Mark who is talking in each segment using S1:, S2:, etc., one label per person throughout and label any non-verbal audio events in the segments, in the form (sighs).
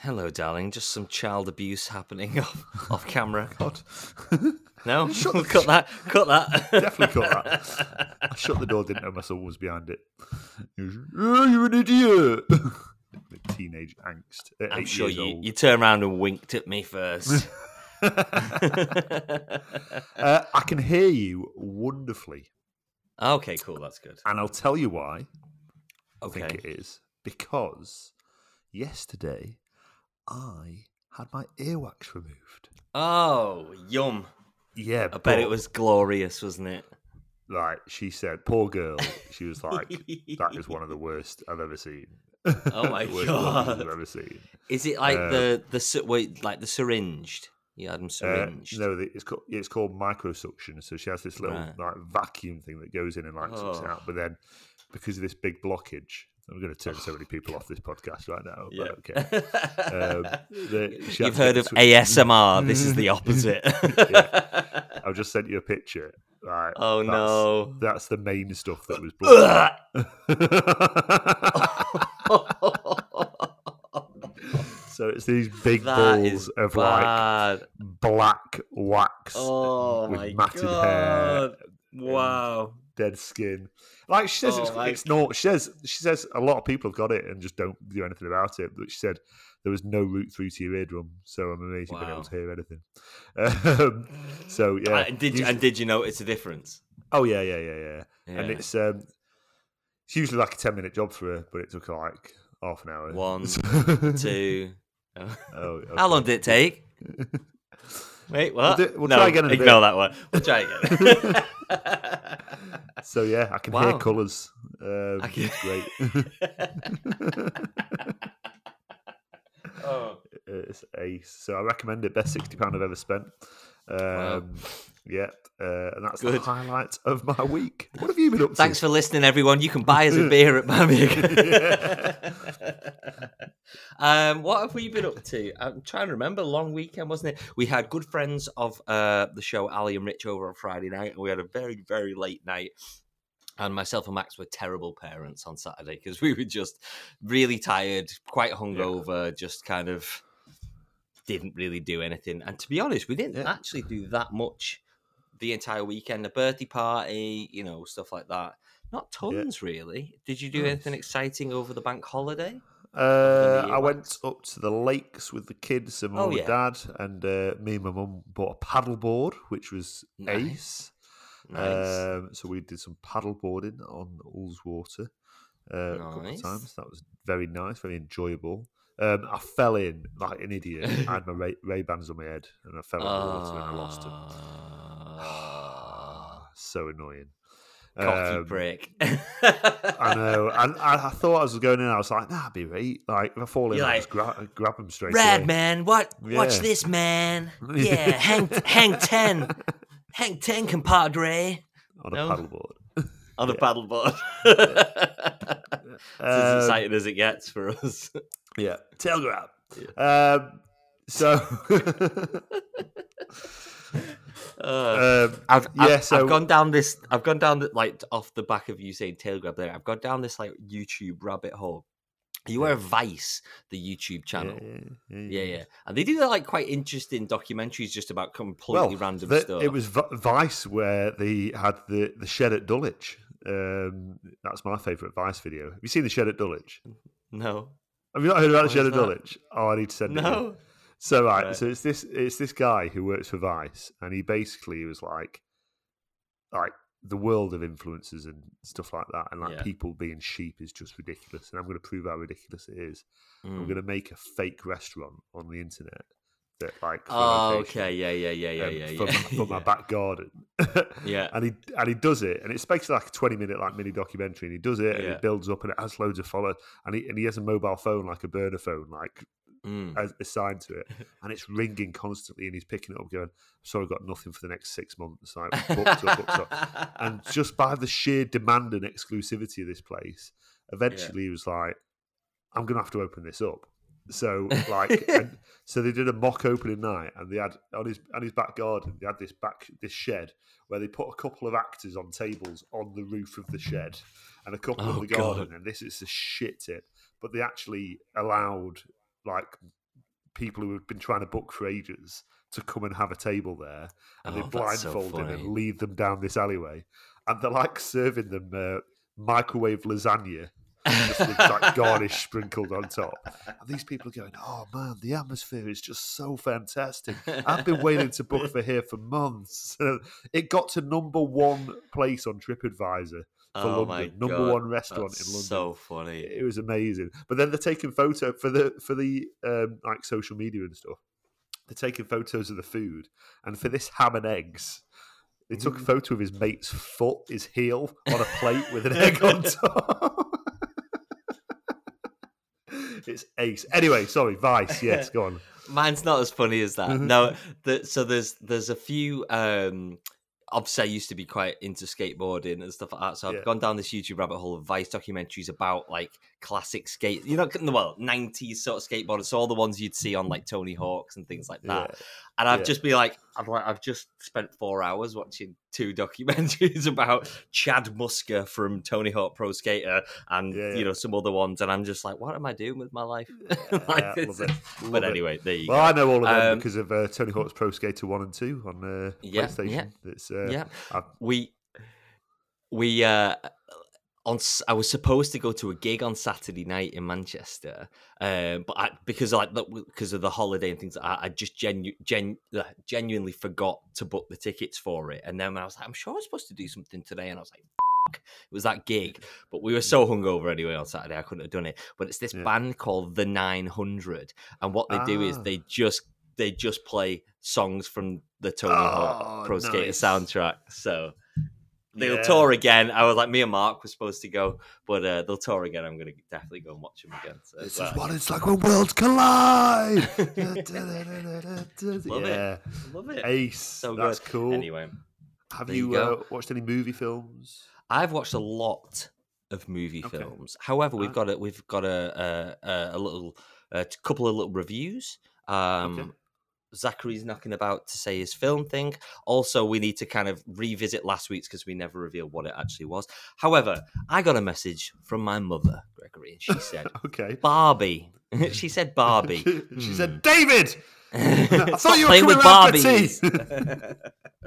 S1: Hello, darling. Just some child abuse happening (laughs) off, off camera.
S2: God,
S1: No, (laughs)
S2: Shut the- (laughs)
S1: cut that. Cut that.
S2: definitely cut that. I shut the door, didn't know my son was behind it. He was, oh, you're an idiot. Teenage angst.
S1: I'm sure you,
S2: old.
S1: you turned around and winked at me first.
S2: Uh, I can hear you wonderfully,
S1: okay, cool. That's good.
S2: and I'll tell you why. I think it is because yesterday I had my earwax removed.
S1: Oh, yum.
S2: Yeah,
S1: I bet it was glorious, wasn't it?
S2: like she said. Poor girl. She was (laughs) like, "That is one of the worst I've ever seen."
S1: Oh my (laughs)
S2: The
S1: God.
S2: I've ever seen.
S1: Is it like
S2: Uh,
S1: the the wait, like the syringed? You had them
S2: Uh,
S1: syringed.
S2: no, the- it's called it's called microsuction. So she has this little
S1: Right.
S2: like vacuum thing that goes in and like sucks it
S1: Oh.
S2: out. But then because of this big blockage, I'm going to turn so many people off this podcast right now.
S1: yeah.
S2: But okay. Um, (laughs) the-
S1: You've heard of ASMR. This is the (laughs) opposite.
S2: I've just sent you a picture. Right.
S1: Oh,
S2: that's-
S1: no.
S2: That's the main stuff that was (laughs) so it's these big
S1: That
S2: balls of like black wax
S1: Oh
S2: with matted hair,
S1: god! Wow.
S2: Dead skin. Like she says, it's,
S1: Oh my
S2: it's not. She says she says a lot of people have got it and just don't do anything about it. But she said there was no route through to your eardrum, so I'm amazed you've been able to hear anything. (laughs) Um, so yeah,
S1: and did you, and did you notice a difference?
S2: oh yeah, yeah, yeah, yeah. And it's um, it's usually like a ten minute job for her, but it took her like half an hour.
S1: One, (laughs) Two. Oh.
S2: Oh,
S1: How long did it take? (laughs) Wait, what?
S2: do- we'll
S1: no,
S2: try again in
S1: ignore
S2: bit.
S1: that one. We'll try again.
S2: So yeah, I can hear colours. Um,
S1: I can-
S2: It's great. (laughs)
S1: oh.
S2: it's ace. So I recommend it. Best sixty pound I've ever spent. Um,
S1: Wow.
S2: Yeah, uh, and that's the highlight of my week. What have you been up to?
S1: Thanks for listening, everyone. You can buy us a beer at Birmingham. (laughs) (laughs) um, what have we been up to? I'm trying to remember. Long weekend, wasn't it? We had good friends of uh, the show, Ali and Rich, over on Friday night, and we had a very, very late night. And myself and Max were terrible parents on Saturday because we were just really tired, quite hungover, just kind of didn't really do anything. And to be honest, we didn't
S2: Yeah.
S1: actually do that much the entire weekend. A birthday party, you know, stuff like that. Not tons, really. Did you do anything exciting over the bank holiday?
S2: Uh, I went up to the lakes with the kids and
S1: Oh, yeah.
S2: and dad, and uh, me and my mum bought a paddle board, which was
S1: Nice.
S2: ace.
S1: Nice.
S2: Um, so we did some paddle boarding on Ullswater uh, a couple of times. That was very nice, very enjoyable. Um, I fell in like an idiot. I had my (laughs) Ray, Ray Bans on my head, and I fell in the water and I lost them. (sighs)
S1: Ah,
S2: so annoying.
S1: Cocky
S2: Um,
S1: prick. (laughs)
S2: I know. And I, I thought I was going in. I was like, "Nah, I'd be right." Like if I fall in,
S1: You're
S2: I
S1: like,
S2: just grab, grab them straight
S1: Rad
S2: away.
S1: man, what? Watch this, man. (laughs) Yeah, hang, hang ten, (laughs) hang ten, compadre,
S2: on
S1: No.
S2: a paddleboard.
S1: on a
S2: Yeah.
S1: paddleboard. it's as
S2: Um,
S1: exciting as it gets for us.
S2: Yeah, tail grab. Um, so,
S1: Uh,
S2: um,
S1: I've,
S2: yeah, so
S1: I've gone down this. I've gone down the, like off the back of you saying tail grab there. I've gone down this like YouTube rabbit hole. You were Vice, the YouTube channel.
S2: Yeah,
S1: Yeah, yeah, and they do like quite interesting documentaries just about completely
S2: Well,
S1: random
S2: the-
S1: stuff.
S2: it was Vi- Vice where they had the the shed at Dulwich. Um, that's my favourite Vice video. Have you seen the shed at Dulwich?
S1: no,
S2: Have you not heard about the shed at? Dulwich? Oh, I need to send it.
S1: no.
S2: So right,
S1: Right.
S2: so it's this it's this guy who works for Vice, and he basically was like, like the world of influencers and stuff like that, and like
S1: Yeah.
S2: people being sheep is just ridiculous, and I'm going to prove how ridiculous it is. I'm
S1: Mm.
S2: going to make a fake restaurant on the internet that like
S1: Oh,
S2: location,
S1: okay, yeah, yeah, yeah, yeah,
S2: um,
S1: yeah,
S2: for,
S1: yeah.
S2: my, for my back (laughs) garden.
S1: Yeah. (laughs)
S2: and he and he does it, and it's basically like a 20 minute like mini documentary, and he does it, and
S1: Yeah.
S2: it builds up, and it has loads of followers, and he and he has a mobile phone like a burner phone, like
S1: Mm.
S2: as- assigned to it, (laughs) and it's ringing constantly, and he's picking it up, going, "Sorry, I've got nothing for the next six months." Like booked up, booked up. (laughs) And just by the sheer demand and exclusivity of this place, eventually he was like, "I'm going to have to open this up." So (laughs) like, and, so they did a mock opening night, and they had on his on his back garden, they had this back this shed where they put a couple of actors on tables on the roof of the shed, and a couple
S1: Oh,
S2: of the garden.
S1: God.
S2: And this is a shit tip, but they actually allowed like people who had been trying to book for ages to come and have a table there, and they
S1: Oh, so
S2: blindfold them
S1: funny.
S2: and lead them down this alleyway, and they're like serving them uh, microwave lasagna. just with like garnish (laughs) sprinkled on top. And these people are going, oh man, the atmosphere is just so fantastic. I've been waiting to book (laughs) for here for months. (laughs) it got to number one place on TripAdvisor for
S1: oh my
S2: London, number
S1: God,
S2: one restaurant
S1: that's
S2: in London.
S1: So funny.
S2: It was amazing. But then they're taking photo for the for the um, like social media and stuff. They're taking photos of the food, and for this ham and eggs, they took a photo of his mate's foot, his heel, on a plate with an egg on (laughs) top. (laughs) it's ace. Anyway, sorry, Vice. Yes, go on. (laughs)
S1: Mine's not as funny as that. No, the, so there's there's a few. um Obviously, I used to be quite into skateboarding and stuff like that. So I've
S2: Yeah.
S1: gone down this YouTube rabbit hole of Vice documentaries about like classic skate, you know, the well, nineties sort of skateboarders. So all the ones you'd see on like Tony Hawks and things like that.
S2: Yeah.
S1: And I've
S2: Yeah.
S1: just been like, I've like, I've just spent four hours watching two (laughs) documentaries about Chad Muska from Tony Hawk Pro Skater and you know some other ones, and I'm just like, what am I doing with my life? (laughs)
S2: Yeah, (laughs)
S1: Like, but anyway, there you go.
S2: Well, I know all of them
S1: Um,
S2: because of uh, Tony Hawk's Pro Skater One and Two on uh,
S1: Yeah,
S2: PlayStation. It's
S1: go.
S2: Uh,
S1: yeah,
S2: I-
S1: we we uh on I was supposed to go to a gig on Saturday night in Manchester, um, but I, because like because of the holiday and things, I, I just genu- gen, uh, genuinely forgot to book the tickets for it. And then I was like, I'm sure I was supposed to do something today, and I was like, it was that gig. But we were so hungover anyway on Saturday, I couldn't have done it. But it's this
S2: Yeah.
S1: band called the Nine Hundred, and what they do is
S2: Ah.
S1: they just they just play songs from the Tony Hawk
S2: Oh,
S1: Pro Skater
S2: nice.
S1: soundtrack. So they'll
S2: Yeah.
S1: tour again. I was like, me and Mark were supposed to go, but uh, they'll tour again. I'm going to definitely go and watch them again. So,
S2: This
S1: well,
S2: is what it's like when worlds collide. (laughs)
S1: Love it.
S2: yeah,
S1: love it.
S2: ace.
S1: So
S2: That's
S1: good.
S2: cool.
S1: Anyway,
S2: Have you,
S1: you
S2: uh, watched any movie films?
S1: I've watched a lot of movie
S2: Okay.
S1: films. However, we've got a we've got a a, a, a little a couple of little reviews. Um,
S2: Okay.
S1: Zachary's knocking about to say his film thing. Also, we need to kind of revisit last week's because we never revealed what it actually was. However, I got a message from my mother, Gregory, and she said (laughs)
S2: Okay.
S1: Barbie. (laughs) she said Barbie. (laughs)
S2: she
S1: Hmm.
S2: said, David. (laughs)
S1: Stop
S2: thought you were
S1: playing with
S2: coming round for
S1: Barbies.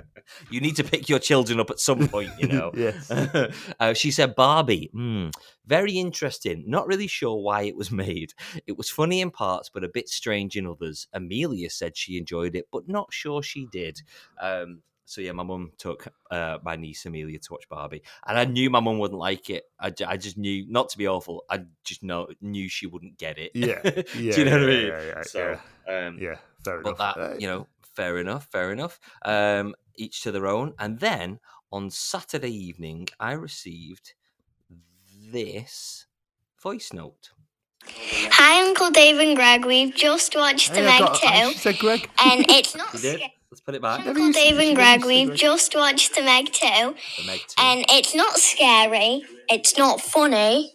S1: (laughs) you need to pick your children up at some point, you know. (laughs)
S2: yes.
S1: uh, she said Barbie. Hmm, very interesting. Not really sure why it was made. It was funny in parts, but a bit strange in others. Amelia said she enjoyed it, but not sure she did. Um, so yeah, my mum took uh, my niece Amelia to watch Barbie, and I knew my mum wouldn't like it. I, I just knew, not to be awful, I just know knew she wouldn't get it.
S2: Yeah.
S1: Do
S2: Yeah,
S1: you know what I mean?
S2: yeah, yeah,
S1: so, um,
S2: Yeah. Fair
S1: but
S2: enough.
S1: that
S2: Uh,
S1: you know fair enough fair enough um each to their own and then on saturday evening i received this voice note
S3: Hi, Uncle Dave and Greg. We've just watched The
S2: hey, I've
S3: Meg
S2: got- oh,
S3: 2,
S2: She said, Greg.
S3: and (laughs) it's not
S1: you did let's put it back
S3: Uncle
S2: used
S3: Dave and Greg, we've
S2: Greg.
S3: just watched The Meg 2,
S1: the meg 2
S3: and it's not scary. It's not funny.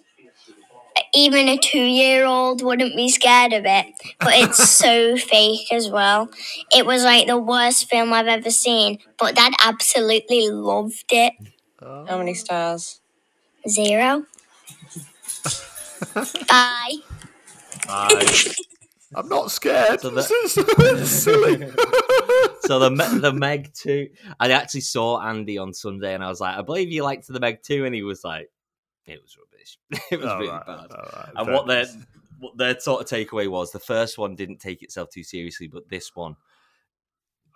S3: Even a two-year-old wouldn't be scared of it, but it's (laughs) so fake as well. It was like the worst film I've ever seen, but Dad absolutely loved it. Oh.
S4: How many stars?
S3: Zero. (laughs) Bye.
S1: Bye.
S2: I'm not scared.
S1: So that- (laughs)
S2: This is silly.
S1: so the Me- the meg 2 i actually saw andy on sunday and i was like i believe you liked the meg 2 and he was like it was rubbish (laughs) it was
S2: All
S1: really
S2: right,
S1: bad
S2: right,
S1: and what their what their sort of takeaway was the first one didn't take itself too seriously but this one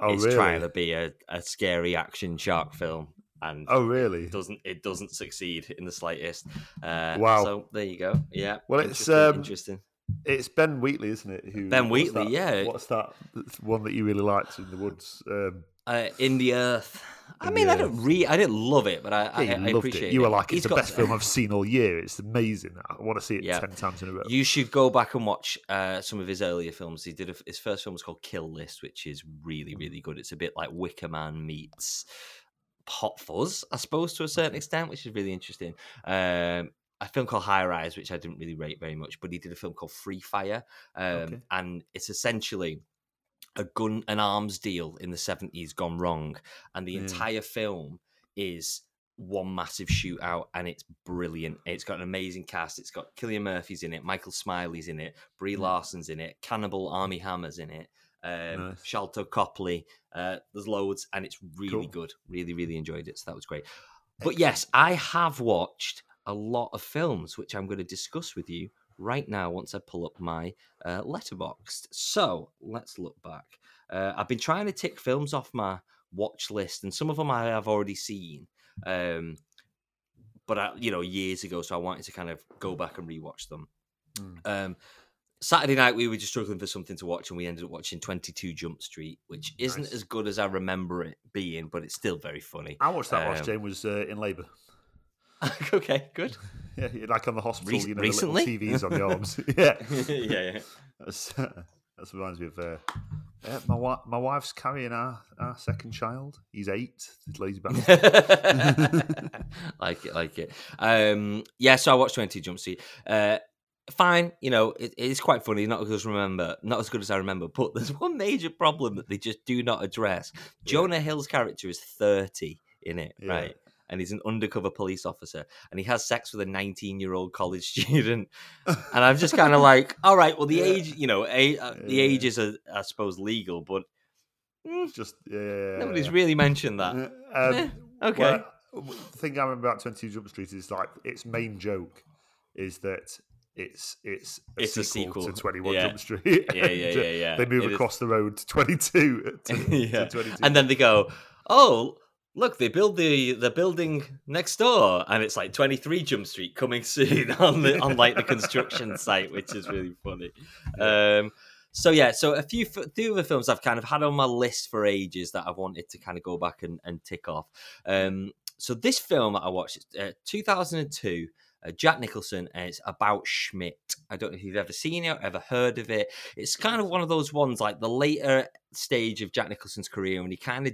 S2: Oh,
S1: is
S2: really?
S1: trying to be a, a scary action shark film and
S2: Oh, really?
S1: it doesn't it doesn't succeed in the slightest uh
S2: Wow.
S1: so there you go yeah
S2: Well, it's,
S1: interesting,
S2: um,
S1: interesting
S2: It's Ben Wheatley, isn't it? Who
S1: Ben
S2: what's
S1: Wheatley,
S2: that-
S1: yeah.
S2: What's that one that you really liked in the woods? Um,
S1: uh, in the earth i
S2: In
S1: mean i don't re i didn't love it but i i,
S2: yeah,
S1: I
S2: loved
S1: appreciate
S2: it. You were like, it's
S1: He's
S2: the
S1: got-
S2: best film I've seen all year. It's amazing. I want to see it
S1: Yeah.
S2: ten times in a row.
S1: You should go back and watch uh, some of his earlier films. He did a, his first film was called Kill List, which is really, really good. It's a bit like Wicker Man meets Hot Fuzz, I suppose, to a certain extent, which is really interesting. Um, a film called High Rise, which I didn't really rate very much, but he did a film called Free Fire, um,
S2: Okay.
S1: and it's essentially a gun and arms deal in the seventies gone wrong, and the
S2: Yeah.
S1: entire film is one massive shootout, and it's brilliant. It's got an amazing cast. It's got Cillian Murphy's in it, Michael Smiley's in it, Brie
S2: Mm.
S1: Larson's in it, Cannibal Armie Hammer's in it, um,
S2: Nice.
S1: Sharlto Copley. Uh, there's loads, and it's really
S2: Cool.
S1: good. Really, really enjoyed it. So that was great. But yes, I have watched a lot of films, which I'm going to discuss with you right now once I pull up my uh. So let's look back. Uh, I've been trying to tick films off my watch list, and some of them I have already seen. Um, but I, you know, years ago, so I wanted to kind of go back and rewatch them.
S2: Mm.
S1: Um, Saturday night, we were just struggling for something to watch, and we ended up watching Twenty Two Jump Street, which isn't
S2: Nice.
S1: as good as I remember it being, but it's still very funny.
S2: I watched that whilst
S1: Um,
S2: Jane was uh, in labour. (laughs)
S1: okay, good.
S2: Yeah, like on the hospital,
S1: Rec-
S2: you know,
S1: recently?
S2: the little TVs on the (laughs) arms. (laughs) yeah,
S1: yeah, yeah.
S2: That's, that reminds me of uh, yeah, my wi- my wife's carrying our, our second child. He's eight. He's lazy back.
S1: like it, like it. Um, yeah, so I watched Twenty Jump Street. Uh, fine, you know, it, it is quite funny. Not as good as remember, not as good as I remember. But there's one major problem that they just do not address. Jonah Hill's character is thirty in it,
S2: Yeah.
S1: right? And he's an undercover police officer, and he has sex with a 19 year old college (laughs) student. And I'm just kind of (laughs) like, all right, well, the
S2: Yeah.
S1: age, you know, a, uh, the
S2: Yeah.
S1: age is, uh, I suppose, legal, but mm,
S2: Just yeah,
S1: nobody's really mentioned that. (laughs)
S2: Um,
S1: okay.
S2: well, the thing I remember about Twenty Jump Street is like its main joke is that it's it's a,
S1: It's a
S2: sequel,
S1: sequel.
S2: to Twenty One
S1: Yeah.
S2: Jump Street.
S1: Yeah, yeah, yeah,
S2: uh,
S1: yeah.
S2: They move
S1: It is-
S2: across the road to Twenty Two. To,
S1: yeah.
S2: to 22.
S1: And then they go, "Oh, look, they build the the building next door, and it's like 23 Jump Street coming (laughs) soon on the on like the construction (laughs) site, which is really funny." Um, so yeah, so a few few other films I've kind of had on my list for ages that I've wanted to kind of go back and, and tick off. Um, so this film that I watched, uh, 2002. Uh, Jack Nicholson, and it's about Schmidt. I don't know if you've ever seen it, or ever heard of it. It's kind of one of those ones like the later stage of Jack Nicholson's career when he kind of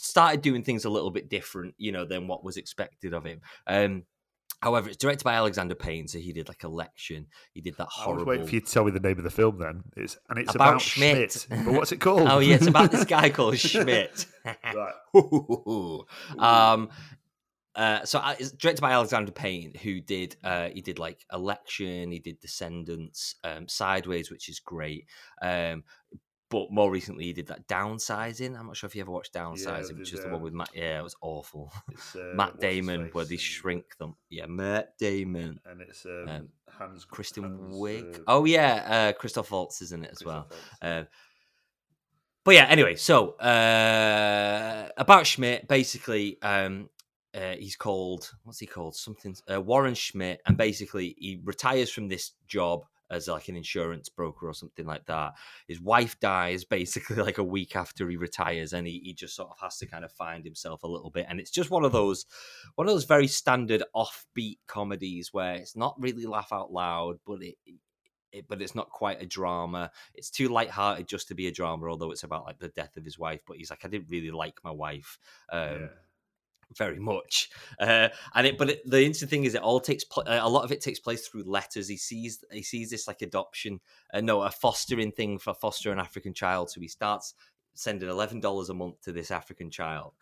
S1: started doing things a little bit different, you know, than what was expected of him. Um, however, it's directed by Alexander Payne, so he did like Election. He did that
S2: I was
S1: horrible.
S2: waiting for you to tell me the name of the film. Then it's and it's
S1: About
S2: about,
S1: Schmidt.
S2: Schmidt. But what's it (laughs) called?
S1: oh yeah, it's about this guy called (laughs) Schmidt. (laughs) um, uh, so uh, it's directed by Alexander Payne, who did uh, he did like Election, he did Descendants, um, Sideways, which is great. Um, but more recently, he did that Downsizing. I'm not sure if you ever watched Downsizing, which
S2: did,
S1: is the one
S2: um,
S1: with Matt. Yeah, it was awful.
S2: It's, (laughs) uh,
S1: Matt Damon, where they shrink them. Yeah, Matt Damon,
S2: and it's um,
S1: Um,
S2: Hans
S1: Kristen
S2: Hans,
S1: Wiig.
S2: uh,
S1: oh yeah, uh, Christoph Waltz is in it as well.
S2: Christoph.
S1: Uh, but yeah, anyway, so uh, about Schmidt, basically, um, uh, he's called what's he called? Something uh, Warren Schmidt, and basically he retires from this job as like an insurance broker or something like that. His wife dies basically (laughs) like a week after he retires, and he, he just sort of has to kind of find himself a little bit. And it's just one of those one of those very standard offbeat comedies where it's not really laugh out loud, but it. It, but it's not quite a drama. It's too light-hearted just to be a drama, although it's about like the death of his wife. But he's like, I didn't really like my wife. Um,
S2: yeah.
S1: Very much. Uh, and it, but it, the interesting thing is, it all takes pl- uh, a lot of it takes place through letters. He sees he sees this like adoption, uh, no, a fostering thing for foster an African child. So he starts sending eleven dollars a month to this African child.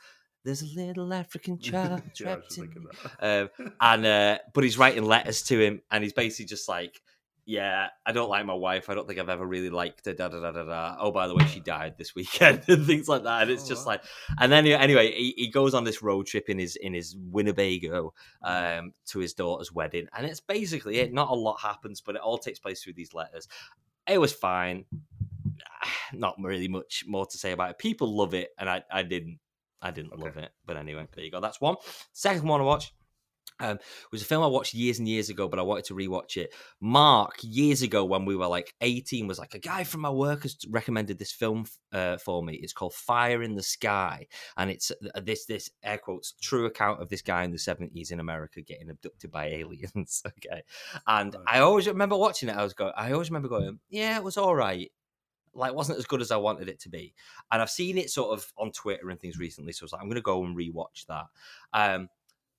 S1: There's a little African (laughs) child trapped in Um, (laughs) and uh, but he's writing letters to him, and he's basically just like, "Yeah, I don't like my wife. I don't think I've ever really liked her." Da da da da da. Oh, by the way, she died this (laughs) weekend, and things like that. And it's
S2: Oh,
S1: just
S2: wow.
S1: like, and then anyway, he, he goes on this road trip in his in his Winnebago um, to his daughter's wedding, and it's basically it. Not a lot happens, but it all takes place through these letters. It was fine. (sighs) Not really much more to say about it. People love it, and I, I didn't. I didn't
S2: Okay.
S1: love it. But anyway, there you go. That's one. Second one I watched um, was a film I watched years and years ago, but I wanted to rewatch it. Mark, years ago when we were like 18, was like, a guy from my work has recommended this film uh, for me. It's called Fire in the Sky. And it's uh, this, this air quotes, true account of this guy in the 70s in America getting abducted by aliens. (laughs) okay. And I always remember watching it. I was going, I always remember going, yeah, it was all right. Like, wasn't as good as I wanted it to be. And I've seen it sort of on Twitter and things recently. So I was like, I'm going to go and rewatch that. Um,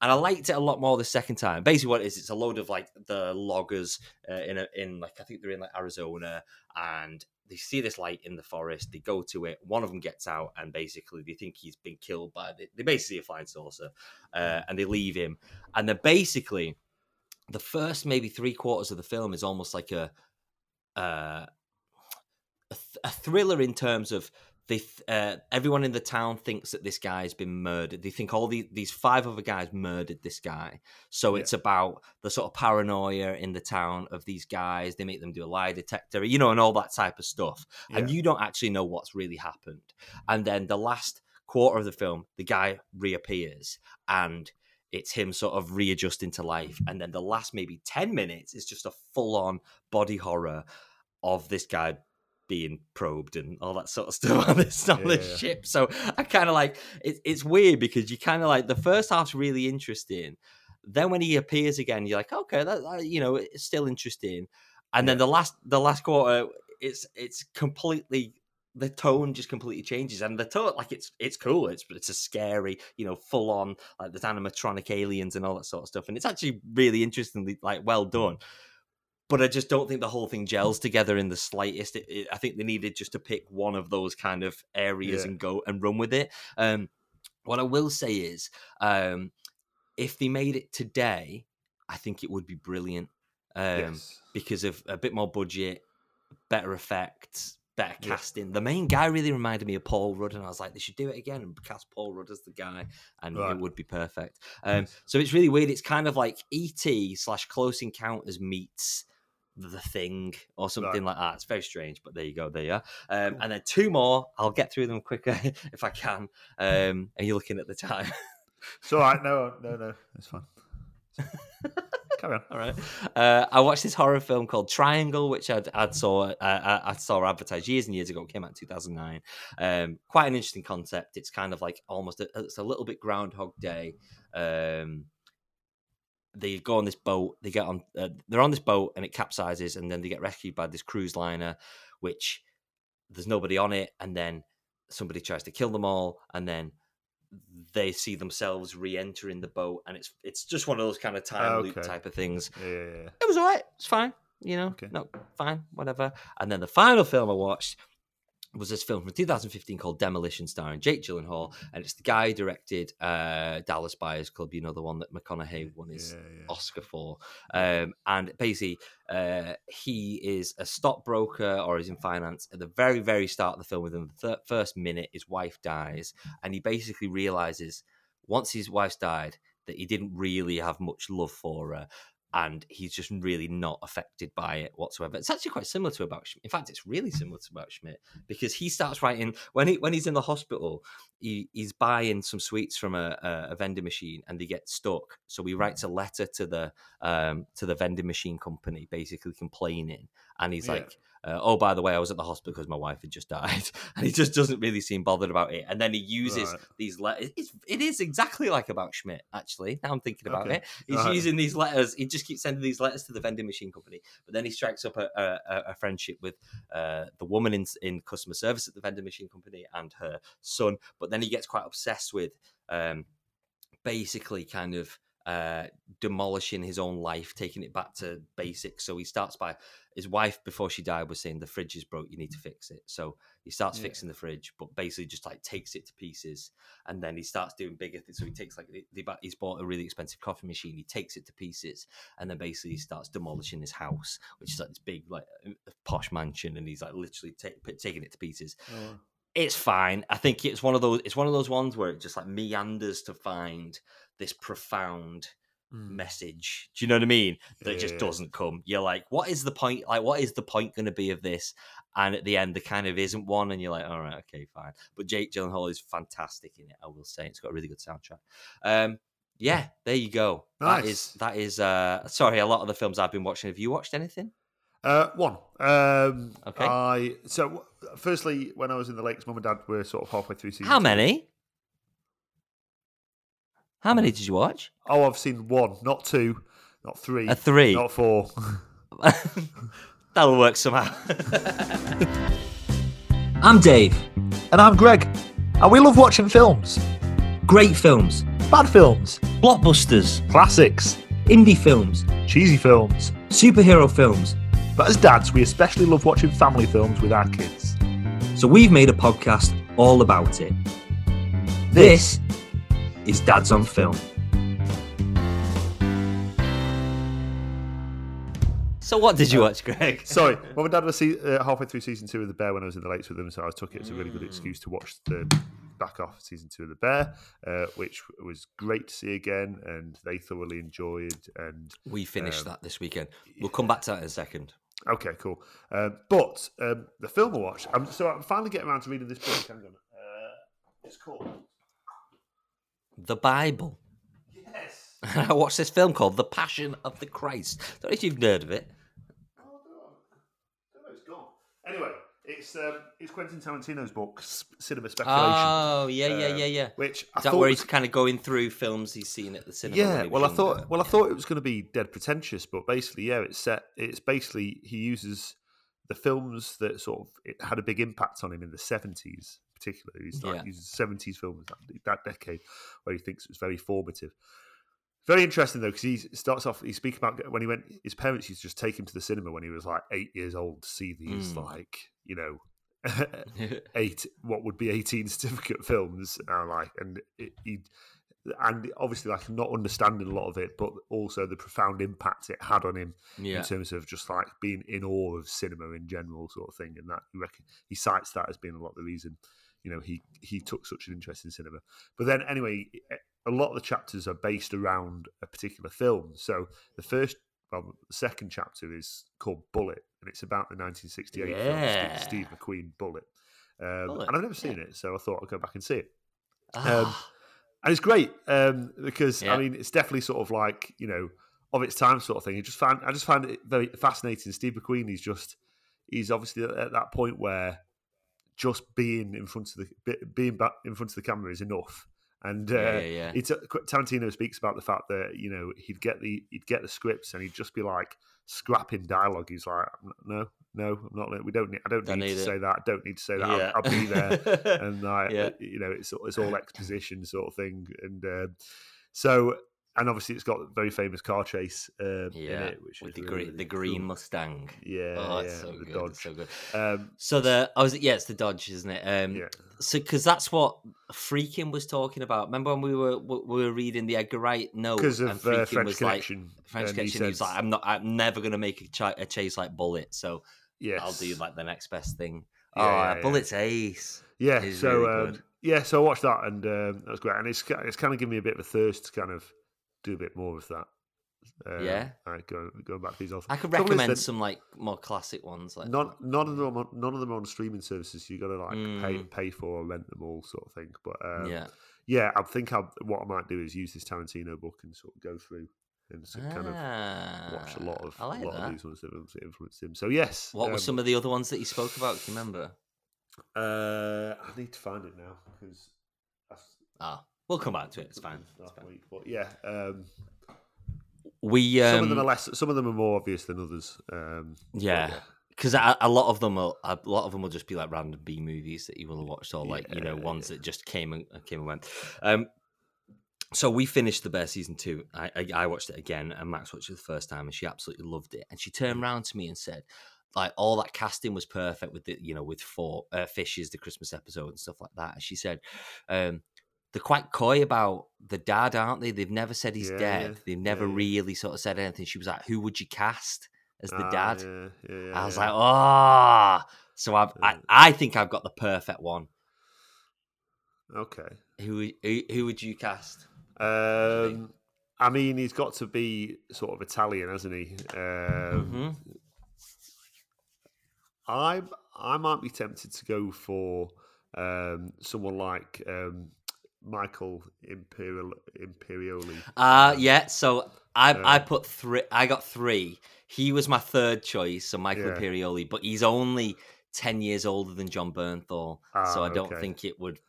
S1: and I liked it a lot more the second time. Basically, what it is, it's a load of like the loggers uh, in a, in like I think they're in like Arizona, and they see this light in the forest. They go to it. One of them gets out, and basically they think he's been killed by the, they basically a flying saucer, uh, and they leave him. And they're basically, the first maybe three quarters of the film is almost like a uh, a, th- a thriller in terms of they th- uh, everyone in the town thinks that this guy's been murdered. They think all the, these five other guys murdered this guy. So
S2: Yeah.
S1: it's about the sort of paranoia in the town of these guys. They make them do a lie detector, you know, and all that type of stuff. And you don't actually know what's really happened. And then the last quarter of the film, the guy reappears and it's him sort of readjusting to life. And then the last maybe 10 minutes is just a full on body horror of this guy being probed and all that sort of (laughs) stuff on this on
S2: Yeah,
S1: this
S2: yeah.
S1: ship. So I kind of like it, it's weird because you kind of like the first half's really interesting. Then when he appears again, you're like, okay, that, that you know, it's still interesting. And then the last the last quarter, it's it's completely the tone just completely changes and the tone like it's it's cool it's it's a scary you know full on like there's animatronic aliens and all that sort of stuff and it's actually really interestingly like well hmm. done but I just don't think the whole thing gels together in the slightest. It, it, I think they needed just to pick one of those kind of areas
S2: Yeah.
S1: and go and run with it. Um, what I will say is, um, if they made it today, I think it would be brilliant um,
S2: yes.
S1: because of a bit more budget, better effects, better
S2: Yeah.
S1: casting. The main guy really reminded me of Paul Rudd, and I was like, they should do it again and cast Paul Rudd as the guy, and
S2: Right.
S1: it would be perfect. Um, so it's really weird. It's kind of like ET slash Close Encounters meets the thing or something like that. It's very strange, but there you go. There you are. Um, and then two more. I'll get through them quicker (laughs) if I can. Um, and you're looking at the time.
S2: It's all right. No, no, no. It's fine. (laughs) Carry on.
S1: All right. Uh, I watched this horror film called Triangle, which I'd, I'd saw uh, I, I saw advertised years and years ago. It came out in 2009. Um, quite an interesting concept. It's kind of like almost a, it's a little bit Groundhog Day. Um, they go on this boat. They get on. Uh, they're on this boat and it capsizes, and then they get rescued by this cruise liner, which there's nobody on it, and then somebody tries to kill them all, and then they see themselves re-entering the boat, and it's it's just one of those kind of time loop type of things
S2: Yeah, yeah, yeah.
S1: it was all right. It's fine. You know,
S2: Okay.
S1: no, fine, whatever. And then the final film I watched was this film from 2015 called Demolition, starring Jake Gyllenhaal, and it's the guy who directed uh, Dallas Buyers Club. You know, the one that McConaughey won his
S2: Yeah, yeah.
S1: Oscar for. Um, and basically, uh, he is a stockbroker or is in finance. At the very, very start of the film, within the thir- first minute, his wife dies, and he basically realizes once his wife's died that he didn't really have much love for her. And he's just really not affected by it whatsoever. It's actually quite similar to About Schmidt. In fact, it's really similar to About Schmidt because he starts writing when he when he's in the hospital. He, he's buying some sweets from a, a, a vending machine, and they get stuck. So he writes a letter to the um, to the vending machine company, basically complaining. And he's
S2: Yeah.
S1: like, uh, "Oh, by the way, I was at the hospital because my wife had just (laughs) died," and he just doesn't really seem bothered about it. And then he uses
S2: Right.
S1: these letters. It's, it is exactly like about Schmidt, actually. Now I'm thinking about
S2: Okay.
S1: it. He's
S2: Right.
S1: using these letters. He just keeps sending these letters to the vending machine company, but then he strikes up a, a, a- a friendship with uh, the woman in in customer service at the vending machine company and her son. But then he gets quite obsessed with um, basically kind of uh, demolishing his own life, taking it back to basics. So he starts by his wife before she died was saying the fridge is broke, you need to fix it. So he starts
S2: Yeah.
S1: fixing the fridge, but basically just like takes it to pieces, and then he starts doing bigger things. So he takes like he's bought a really expensive coffee machine, he takes it to pieces, and then basically he starts demolishing his house, which is like this big like uh, posh mansion, and he's like literally ta- taking it to pieces
S2: Oh,
S1: it's fine. I think it's one of those. It's one of those ones where it just like meanders to find this profound
S2: mm.
S1: message. Do you know what I mean? That
S2: Yeah,
S1: just doesn't come. You're like, what is the point? Like, what is the point going to be of this? And at the end, there kind of isn't one, and you're like, all right, okay, fine. But Jake Gyllenhaal is fantastic in it. I will say, it's got a really good soundtrack. Um, yeah, there you go. That is that is. Uh, sorry, a lot of the films I've been watching. Have you watched anything?
S2: Uh, one. Um,
S1: Okay.
S2: I so firstly, when I was in the lakes, mum and dad were sort of halfway through season.
S1: How
S2: two.
S1: many? How many did you watch?
S2: Oh, I've seen one, not two, not three,
S1: A three.
S2: not four. (laughs)
S1: That'll work somehow. (laughs)
S5: I'm Dave.
S6: And I'm Greg. And we love watching films.
S5: Great films.
S6: Bad films.
S5: blockbusters,
S6: classics,
S5: indie films,
S6: cheesy films.
S5: superhero films.
S6: But as dads, we especially love watching family films with our kids.
S5: So we've made a podcast all about it. This is Dads on Film.
S1: So what did you watch, Greg? (laughs)
S2: Sorry, mum and dad were see, uh, halfway through season two of The Bear when I was in the lakes with them, so I took it as a really good excuse to watch the back off season two of The Bear, uh, which was great to see again, and they thoroughly enjoyed. And
S1: We finished
S2: Um,
S1: that this weekend. We'll come back to that in a second.
S2: Okay, cool. Um, but um, the film I watched, I'm, so I'm finally getting around to reading this book. Hang on, uh, it's called.
S1: The Bible.
S2: Yes. (laughs)
S1: I watched this film called The Passion of the Christ. Don't know if you've heard of it.
S2: Oh, no. No, it's gone. Anyway, it's um, it's Quentin Tarantino's book, Cinema Speculation.
S1: Oh, yeah, yeah,
S2: um,
S1: yeah, yeah.
S2: Which I
S1: Is that
S2: thought
S1: where he's kind of going through films he's seen at the cinema?
S2: Yeah, well, I thought, well, I thought it was going to be dead pretentious, but basically, yeah, it's set. It's basically he uses the films that sort of it had a big impact on him in the seventies, particularly. He's like
S1: Yeah.
S2: uses seventies films that, that decade where he thinks it was very formative. Very interesting though, because he starts off. He speaks about when he went. His parents used to just take him to the cinema when he was like eight years old to see these,
S1: Mm.
S2: like you know, (laughs) (laughs) eight what would be 18 (laughs) certificate films and like and it, he and obviously like not understanding a lot of it but also the profound impact it had on him
S1: yeah.
S2: in terms of just like being in awe of cinema in general sort of thing and that reckon he cites that as being a lot of the reason you know he he took such an interest in cinema but then anyway a lot of the chapters are based around a particular film so the first well, the second chapter is called Bullitt, and it's about the 1968
S1: Yeah.
S2: film Steve, Steve McQueen Bullitt. Um,
S1: Bullitt,
S2: and I've never seen it, so I thought I'd go back and see it.
S1: Ah,
S2: And it's great um, because
S1: Yeah.
S2: I mean, it's definitely sort of like you know of its time sort of thing. I just find I just found it very fascinating. Steve McQueen, he's just he's obviously at, at that point where just being in front of the being back in front of the camera is enough. And uh,
S1: yeah, yeah, yeah.
S2: it's Tarantino speaks about the fact that you know he'd get the he'd get the scripts and he'd just be like scrapping dialogue. He's like, no, no, I'm not. We don't need. I don't,
S1: Don't
S2: need,
S1: need
S2: to
S1: it."
S2: say that. I don't need to say that.
S1: Yeah.
S2: I'll, I'll be there. (laughs) and like, you know, it's it's (laughs) all exposition sort of thing. And uh, so, and obviously, it's got a very famous car chase uh, in it, which
S1: with
S2: is
S1: the
S2: really,
S1: green,
S2: really
S1: the green
S2: cool.
S1: Mustang.
S2: Yeah,
S1: oh,
S2: yeah,
S1: so
S2: the
S1: good.
S2: Dodge.
S1: It's so good.
S2: Um,
S1: So the I was yeah, it's the Dodge, isn't it? Um,
S2: yeah,
S1: So because that's what Friedkin was talking about. Remember when we were we were reading the Edgar Wright note
S2: because
S1: and
S2: of uh, French
S1: was like-
S2: Connection.
S1: French
S2: and he
S1: He was like, I'm not. I'm never gonna make a, ch- a chase like Bullitt. So
S2: yes.
S1: I'll do like the next best thing.
S2: Yeah,
S1: oh,
S2: yeah, yeah.
S1: Bullitt's ace.
S2: Yeah, so
S1: really
S2: um, yeah, so I watched that and um, that was great, and it's it's kind of given me a bit of a thirst to kind of do a bit more of that. Um,
S1: Yeah.
S2: like go going back to these. Also,
S1: I could recommend some like more classic ones. Like
S2: None, none of them, are- none of them are on streaming services. You got to like pay
S1: Mm.
S2: pay for or rent them all, sort of thing. But um,
S1: yeah,
S2: yeah, I think I, what I might do is use this Tarantino book and sort of go through and so kind of watch a lot
S1: Ah,
S2: of
S1: like
S2: a lot
S1: that.
S2: of these ones that influenced him. So yes,
S1: What were
S2: um,
S1: some of the other ones that you spoke about? Do you remember?
S2: Uh, I need to find it now because
S1: Ah, we'll come back to it. It's fine. It's fine.
S2: week. But yeah, um,
S1: We um,
S2: some of them are less. Some of them are more obvious than others. Um,
S1: Yeah. because a, a lot of them are a lot of them will just be like random B movies that you will have watched, or like you know
S2: Yeah,
S1: ones that just came and uh, came and went. Um, so we finished the Bear season two. I, I I watched it again, and Max watched it the first time, and she absolutely loved it. And she turned around to me and said, like all that casting was perfect with the you know with four uh, fishes, the Christmas episode and stuff like that. And she said. Um, they're quite coy about the dad, aren't they? They've never said he's
S2: Yeah,
S1: dead.
S2: yeah,
S1: They've never
S2: yeah,
S1: really sort of said anything. She was like, "Who would you cast as the
S2: ah,
S1: dad?" I was like, oh. So I've, I. I think I've got the perfect one.
S2: okay.
S1: Who, who, who would you cast?
S2: Um, I mean, he's got to be sort of Italian, hasn't he? Um,
S1: Mhm.
S2: I I might be tempted to go for um, someone like um, Michael Imperial Imperioli.
S1: Uh yeah. So I, I
S2: Uh,
S1: put three. I got three. He was my third choice, so Michael
S2: Yeah.
S1: Imperioli, but he's only ten years older than Jon Bernthal, so
S2: Ah,
S1: I don't
S2: okay.
S1: think it would.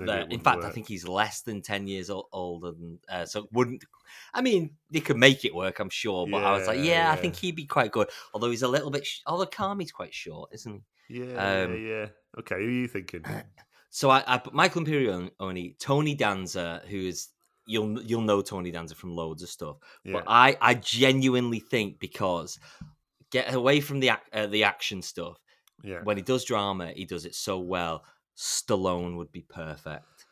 S1: the- in fact, I think he's less than ten years o- older than. Uh, so wouldn't. I mean, they could make it work, I'm sure. But I was like,
S2: Yeah,
S1: yeah, I think he'd be quite good. Although he's a little bit. Sh- although Carmy's quite short, isn't he?
S2: Yeah,
S1: Um,
S2: yeah, yeah. Okay, who are you thinking? (clears throat)
S1: So I, I put Michael Imperioli, Tony Danza, who is you'll you'll know Tony Danza from loads of stuff.
S2: Yeah.
S1: But I I genuinely think because get away from the uh, the action stuff.
S2: yeah.
S1: When he does drama, he does it so well. Stallone would be perfect.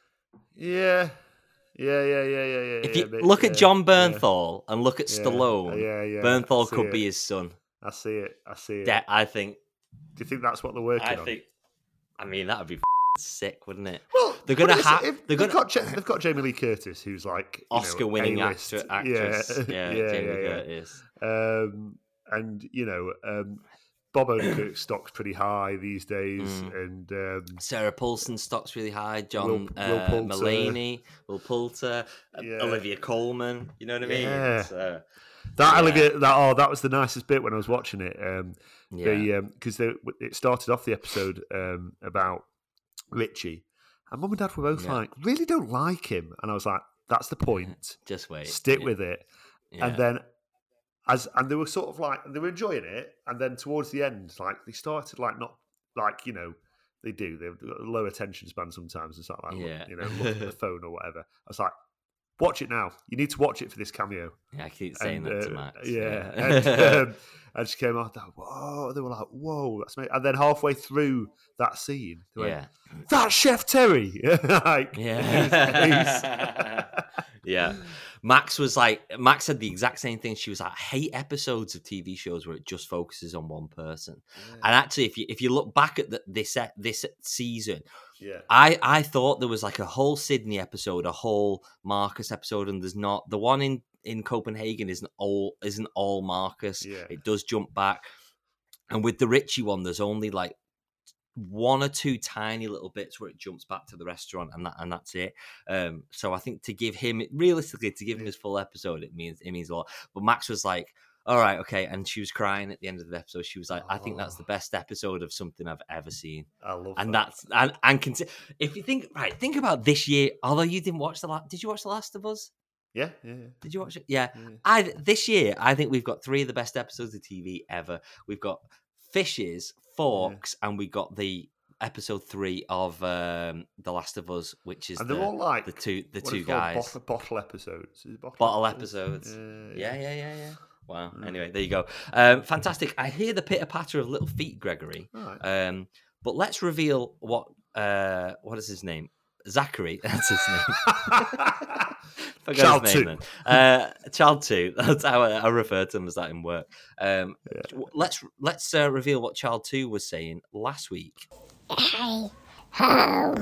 S2: Yeah. Yeah, yeah, yeah, yeah, yeah.
S1: If you
S2: but-
S1: look
S2: yeah,
S1: at Jon
S2: yeah,
S1: Bernthal and look at Stallone,
S2: Yeah, yeah.
S1: Bernthal could
S2: it.
S1: be his son.
S2: I see it. I see it.
S1: I think.
S2: Do you think that's what they're working
S1: I
S2: on?
S1: think. I mean, that would be sick, wouldn't it?
S2: Well,
S1: They're gonna
S2: put it this-
S1: ha-
S2: if-
S1: they're
S2: they've
S1: gonna-
S2: got Ja- they've got Jamie Lee Curtis, who's like
S1: Oscar-winning actor, actress. (laughs) Yeah,
S2: yeah,
S1: Jamie
S2: yeah,
S1: Lee
S2: yeah.
S1: Curtis.
S2: Um, and you know, um, Bob Odenkirk's stock's pretty high these days,
S1: Mm.
S2: and um,
S1: Sarah Paulson stock's really high. John
S2: Will- Will
S1: uh,
S2: Poulter.
S1: Mulaney, Will Poulter, uh,
S2: Yeah.
S1: Olivia Colman. You know what I mean?
S2: Yeah.
S1: It's, uh,
S2: that
S1: Yeah.
S2: Olivia, that oh, that was the nicest bit when I was watching it. Um,
S1: yeah.
S2: because they it started off the episode um, about Richie, and Mum and Dad were both
S1: Yeah.
S2: like, "Really don't like him," and I was like, "That's the point. (laughs)
S1: Just wait.
S2: Stick
S1: yeah.
S2: with it."
S1: Yeah.
S2: And then, as and they were sort of like they were enjoying it, and then towards the end, like they started like not like you know they do they've got a low attention span sometimes. It's not like look-
S1: Yeah.
S2: you know look at the (laughs) phone or whatever. I was like, watch it now. You need to watch it for this cameo.
S1: yeah, I keep saying
S2: And,
S1: that to
S2: uh,
S1: Max.
S2: Yeah, (laughs) and, um, (laughs) and she came out. Whoa! They were like, "Whoa!" That's me. And then halfway through that scene, they went,
S1: yeah.
S2: "That's Chef Terry." (laughs) like,
S1: Yeah. yeah. Max was like, Max said the exact same thing. She was like, I hate episodes of TV shows where it just focuses on one person. And actually, if you if you look back at the, this this season,
S2: yeah,
S1: I I thought there was like a whole Sydney episode, a whole Marcus episode, and there's not. The one in in Copenhagen isn't all isn't all Marcus.
S2: Yeah.
S1: It does jump back, and with the Richie one, there's only like one or two tiny little bits where it jumps back to the restaurant, and that and that's it. Um, so I think to give him realistically to give him his full episode, it means it means a lot. But Max was like. All right, okay, and she was crying at the end of the episode. She was like, "I think that's the
S2: Oh.
S1: best episode of something I've ever seen."
S2: I love
S1: and
S2: that.
S1: that's and and consi- if you think right, think about this year. Although you didn't watch the last, did you watch the Last of Us?
S2: yeah, yeah, yeah.
S1: Did you watch it? Yeah,
S2: yeah.
S1: I this year I think we've got three of the best episodes of TV ever. We've got Fishes, Forks, and we got the episode three of um the Last of Us, which is
S2: and
S1: the,
S2: all like
S1: the two the two guys.
S2: bottle, bottle episodes. Is bottle,
S1: Bottle episodes.
S2: Yeah,
S1: Yeah, yeah, yeah, yeah. Wow.
S2: Mm.
S1: Anyway, there you go. Um, fantastic. I hear the pitter patter of little feet, Gregory.
S2: All right.
S1: Um, but let's reveal what uh, what is his name? Zachary. (laughs) That's his name. (laughs) Forgot
S2: Child
S1: his name
S2: two.
S1: then. Uh, child two. (laughs) That's how I, I refer to him as that in work. Um, w- Let's let's uh, reveal what child two was saying last week.
S3: Hey, how,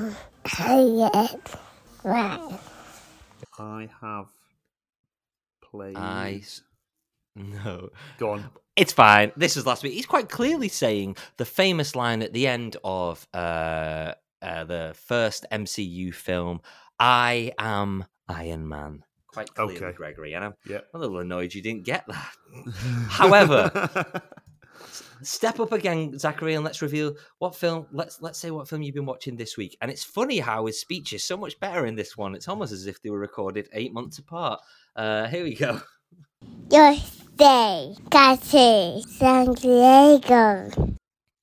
S3: right.
S2: I have played.
S1: I s- no.
S2: Go on.
S1: It's fine. This is last week. He's quite clearly saying the famous line at the end of uh, uh, the first MCU film, "I am Iron Man." Quite clearly,
S2: Okay.
S1: Gregory, and I'm
S2: Yeah.
S1: a little annoyed you didn't get that. However, (laughs) step up again, Zachary, and let's reveal what film. Let's let's say what film you've been watching this week. And it's funny how his speech is so much better in this one. It's almost as if they were recorded eight months apart. Uh, here we go.
S3: Your stay, Cassie, San Diego.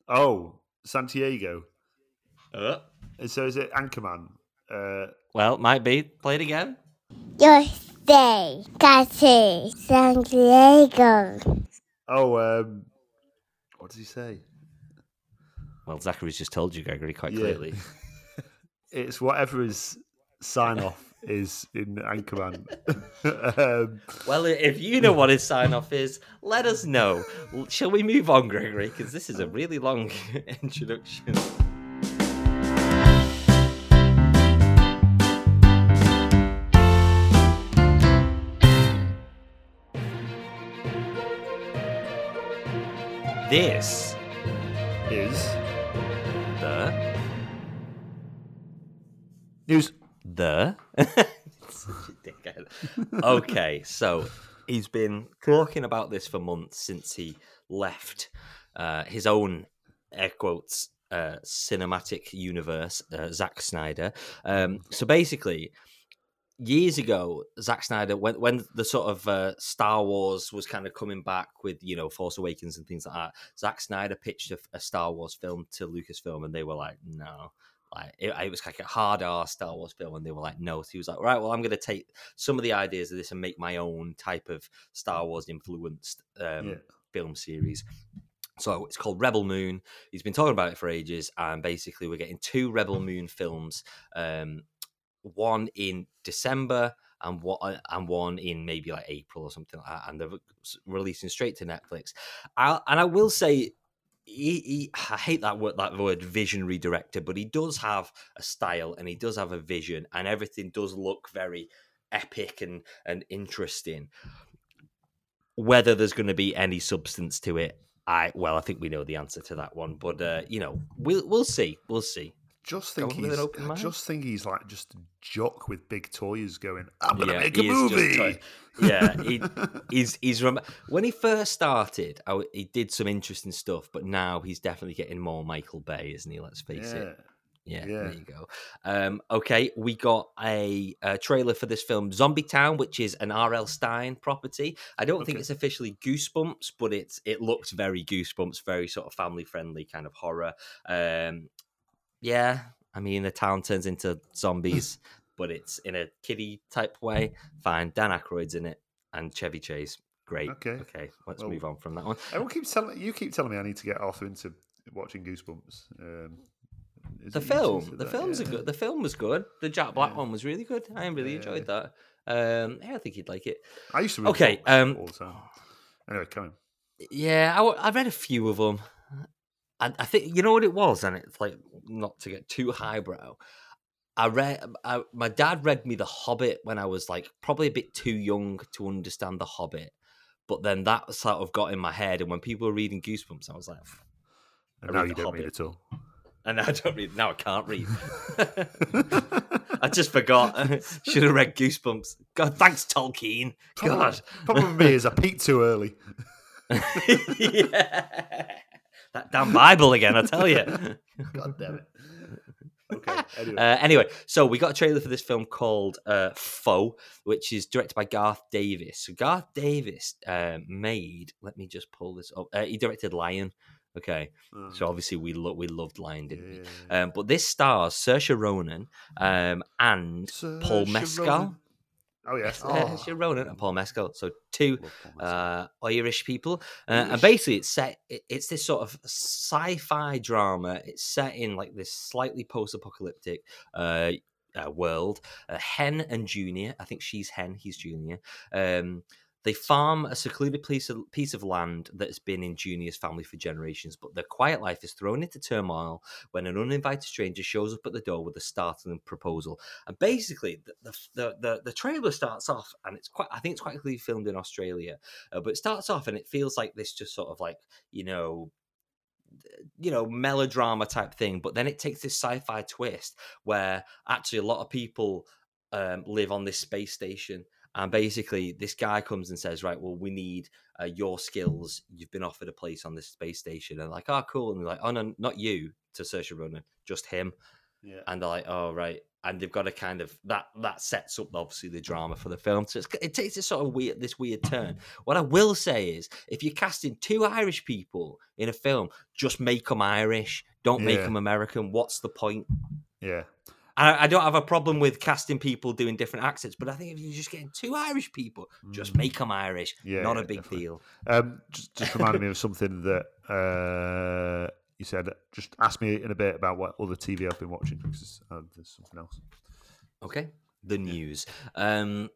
S2: oh, Santiago.
S1: Uh,
S2: So is it Anchorman? Uh,
S1: well, might be. Play it again.
S3: Your stay, Cassie, San Diego.
S2: oh, um, what does he say?
S1: Well, Zachary's just told you, Gregory, quite
S2: Yeah.
S1: clearly. (laughs)
S2: It's whatever his sign off is in Anchorman. (laughs) um,
S1: Well, if you know what his sign off is, let us know. Shall we move on, Gregory? Because this is a really long (laughs) introduction. This
S2: is
S1: the
S2: news.
S1: The (laughs) okay so he's been talking about this for months since he left uh, his own air quotes uh, cinematic universe uh, Zack Snyder. Um, so basically years ago Zack Snyder when when the sort of uh, Star Wars was kind of coming back with you know Force Awakens and things like that Zack Snyder pitched a, a Star Wars film to Lucasfilm and they were like no like it, it was like a hard R Star Wars film, and they were like, no. So he was like, right, well, I'm going to take some of the ideas of this and make my own type of Star Wars influenced um,
S2: Yeah.
S1: film series. So it's called Rebel Moon. He's been talking about it for ages, and basically we're getting two Rebel Moon films, um, one in December and one and one in maybe like April or something like that, and they're releasing straight to Netflix. I, and I will say, he, he, I hate that word, that word visionary director, but he does have a style and he does have a vision, and everything does look very epic and and interesting. Whether there's going to be any substance to it, I well, I think we know the answer to that one, but uh, you know, we'll we'll see, we'll see.
S2: Just think he's. I
S1: mind.
S2: just think he's like just a jock with big toys going. I'm gonna
S1: Yeah,
S2: make a
S1: he is just
S2: movie.
S1: Yeah, he, (laughs) he's he's rem- when he first started, I he did some interesting stuff, but now he's definitely getting more Michael Bay, isn't he? Let's face
S2: yeah.
S1: it. Yeah,
S2: Yeah.
S1: there you go. Um, okay, we got a, a trailer for this film, Zombie Town, which is an R.L. Stine property. I don't think it's officially Goosebumps, but it's it looks very Goosebumps, very sort of family friendly kind of horror. Um, yeah, I mean the town turns into zombies, (laughs) but it's in a kiddie type way. Fine, Dan Aykroyd's in it, and Chevy Chase. Great.
S2: Okay.
S1: Okay, let's
S2: Well,
S1: move on from that one.
S2: Everyone keeps telling you keep telling me I need to get Arthur into watching Goosebumps. Um,
S1: the
S2: it you two
S1: film the
S2: that?
S1: film's
S2: Yeah.
S1: good the film was good the jack black
S2: Yeah.
S1: one was really good i really
S2: Yeah.
S1: enjoyed that um yeah, i think you'd like it
S2: I used to read
S1: Okay, um,
S2: all the time. Anyway, come on.
S1: yeah I, I read a few of them I, I think you know what it was and it's like not to get too highbrow I read. Um, I, my dad read me The Hobbit when I was like probably a bit too young to understand The Hobbit, but then that sort of got in my head. And when people were reading Goosebumps, I was like,
S2: And
S1: I
S2: now
S1: read
S2: you
S1: The
S2: don't read
S1: Hobbit.
S2: at all.
S1: and I don't read. Now I can't read. (laughs) (laughs) I just forgot. (laughs) Should have read Goosebumps. God, thanks, Tolkien. God.
S2: Problem with me is I peaked too early.
S1: yeah. That damn Bible again, I tell you. (laughs)
S2: God damn it. Okay. Anyway. (laughs)
S1: Uh, anyway, so we got a trailer for this film called uh, Foe, which is directed by Garth Davis. So Garth Davis uh, made. Let me just pull this up. Uh, he directed Lion. Okay,
S2: Oh,
S1: so obviously we lo- we loved Lion, didn't we? Um, but this stars Saoirse Ronan um, and Paul
S2: Saoirse
S1: Mescal.
S2: Ronan. Oh yes.
S1: Uh,
S2: Oh,
S1: Saoirse Ronan and Paul Mescal. So two
S2: love Paul Mescal.
S1: uh, Irish people, uh, and basically it's set. It's this sort of sci-fi drama. It's set in like this slightly post-apocalyptic uh, uh, world. Uh, Hen and Junior, I think she's Hen, he's Junior. Um, they farm a secluded piece of, piece of land that has been in Junior's family for generations, but their quiet life is thrown into turmoil when an uninvited stranger shows up at the door with a startling proposal. And basically, the the, the, the, trailer starts off, and it's quite, I think it's quite clearly filmed in Australia, uh, but it starts off and it feels like this just sort of like, you know, you know melodrama type thing but then it takes this sci-fi twist where actually a lot of people um, live on this space station and basically this guy comes and says right well we need uh, your skills. You've been offered a place on this space station. And like oh cool. And they're like oh no not you to Saoirse Ronan just him.
S2: Yeah.
S1: and they're like oh right. And they've got to kind of that that sets up obviously the drama for the film. So it's, it takes this sort of weird this weird turn. What i will say is if you're casting two irish people in a film just make them irish. Don't make
S2: Yeah.
S1: them american. What's the point?
S2: Yeah.
S1: I, I don't have a problem with casting people doing different accents but i think if you're just getting two irish people just
S2: Mm.
S1: make them irish
S2: Yeah,
S1: not
S2: yeah,
S1: a big
S2: definitely.
S1: deal
S2: Um, just, just reminded me of something that uh, you said. Just ask me in a bit about what other TV I've been watching because uh, there's something else.
S1: Okay. The news. Um,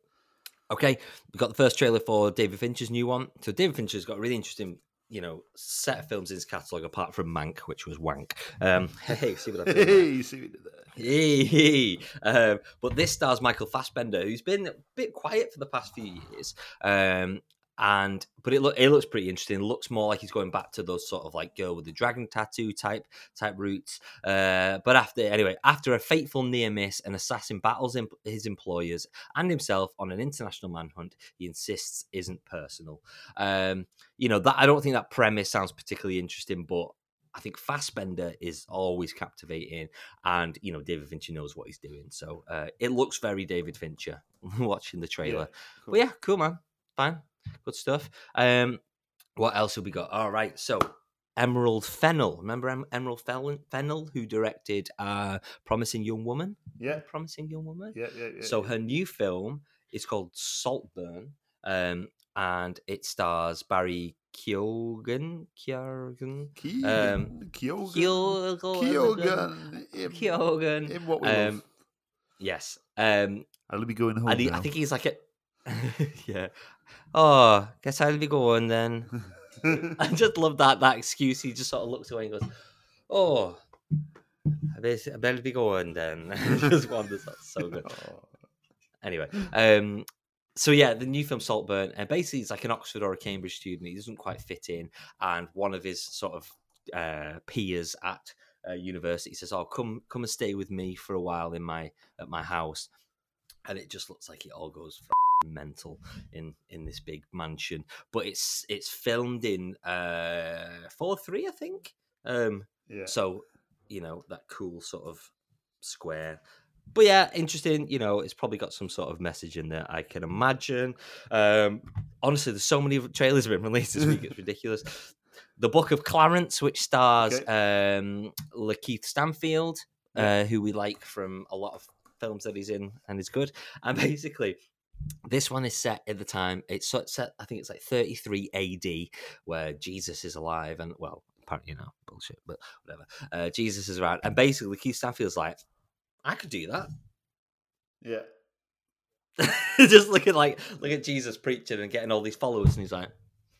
S1: okay, we've got the first trailer for David Fincher's new one. So David Fincher's got a really interesting, you know, set of films in his catalogue apart from Mank, which was wank. Um, (laughs) hey, see what I (laughs) did there?
S2: Hey, see what we did there?
S1: Hey, hey. Um, but this stars Michael Fassbender, who's been a bit quiet for the past few years. Um, and but it look it looks pretty interesting. It looks more like he's going back to those sort of like girl with the dragon tattoo type type roots. Uh, but after anyway, after a fateful near miss, an assassin battles imp- his employers and himself on an international manhunt. He insists isn't personal. Um, you know that I don't think that premise sounds particularly interesting, but I think Fassbender is always captivating, and you know David Fincher knows what he's doing, so uh, it looks very David Fincher. (laughs) watching the trailer,
S2: cool.
S1: but yeah, cool man, fine, good stuff. Um, what else have we got? All right, so Emerald Fennell. Remember em- Emerald Fennell, who directed uh, Promising Young Woman?
S2: Yeah,
S1: Promising Young Woman.
S2: yeah, yeah. yeah
S1: So
S2: yeah.
S1: her new film is called Saltburn, um, and it stars Barry Keoghan. Keoghan.
S2: Keegan,
S1: um,
S2: Keoghan,
S1: Keoghan.
S2: Keoghan, in,
S1: Keoghan.
S2: in what we
S1: Um,
S2: love.
S1: Yes. Um,
S2: I'll be going home
S1: and he,
S2: now.
S1: I think he's like a. (laughs) yeah. Oh, guess I'll be going then. (laughs) I just love that that excuse. He just sort of looks away and goes, "Oh, I better, I better be going then." (laughs) just wanders. That's so good.
S2: Oh,
S1: Anyway, um, so yeah, the new film Saltburn, and basically he's like an Oxford or a Cambridge student. He doesn't quite fit in, and one of his sort of uh, peers at uh, university says, "Oh, come come and stay with me for a while in my at my house," and it just looks like it all goes f***ing mental in in this big mansion. But it's it's filmed in uh, four three, I think. Um,
S2: yeah.
S1: so, you know, that cool sort of square. But yeah, interesting. You know, it's probably got some sort of message in there, I can imagine. Um, honestly, there's so many trailers have been (laughs) released this week, it's (laughs) ridiculous. The Book of Clarence, which stars um, LaKeith Stanfield, uh, who we like from a lot of films that he's in and is good. And basically, this one is set at the time, it's set, I think it's like 33 AD, where Jesus is alive and, well, apparently, you know, bullshit, but whatever. Uh, Jesus is around. And basically, Keith Stanfield's like, I could do that.
S2: yeah. (laughs)
S1: Just looking like look at Jesus preaching and getting all these followers, and he's like,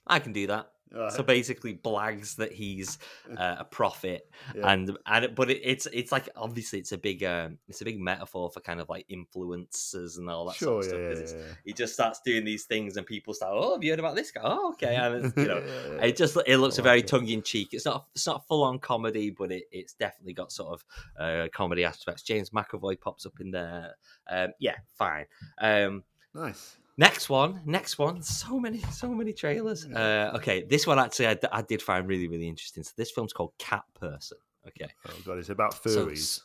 S1: I can do that.
S2: Right.
S1: So basically, blags that he's (laughs) uh, a prophet,
S2: Yeah.
S1: and and but it, it's it's like obviously it's a big um, it's a big metaphor for kind of like influencers and all that
S2: sure,
S1: sort of stuff.
S2: yeah,
S1: 'cause
S2: yeah,
S1: he just starts doing these things, and people start, oh, have you heard about this guy? Oh, okay, and it's, you (laughs) know, it just it looks
S2: I
S1: a very
S2: it.
S1: tongue in cheek. It's not it's not full on comedy, but it, it's definitely got sort of uh, comedy aspects. James McAvoy pops up in there. Um, yeah, fine. Um,
S2: nice.
S1: Next one, next one. So many, so many trailers. Uh, okay, this one actually I did find really, really interesting. So this film's called Cat Person. Okay,
S2: Oh god, it's about furries.
S1: s-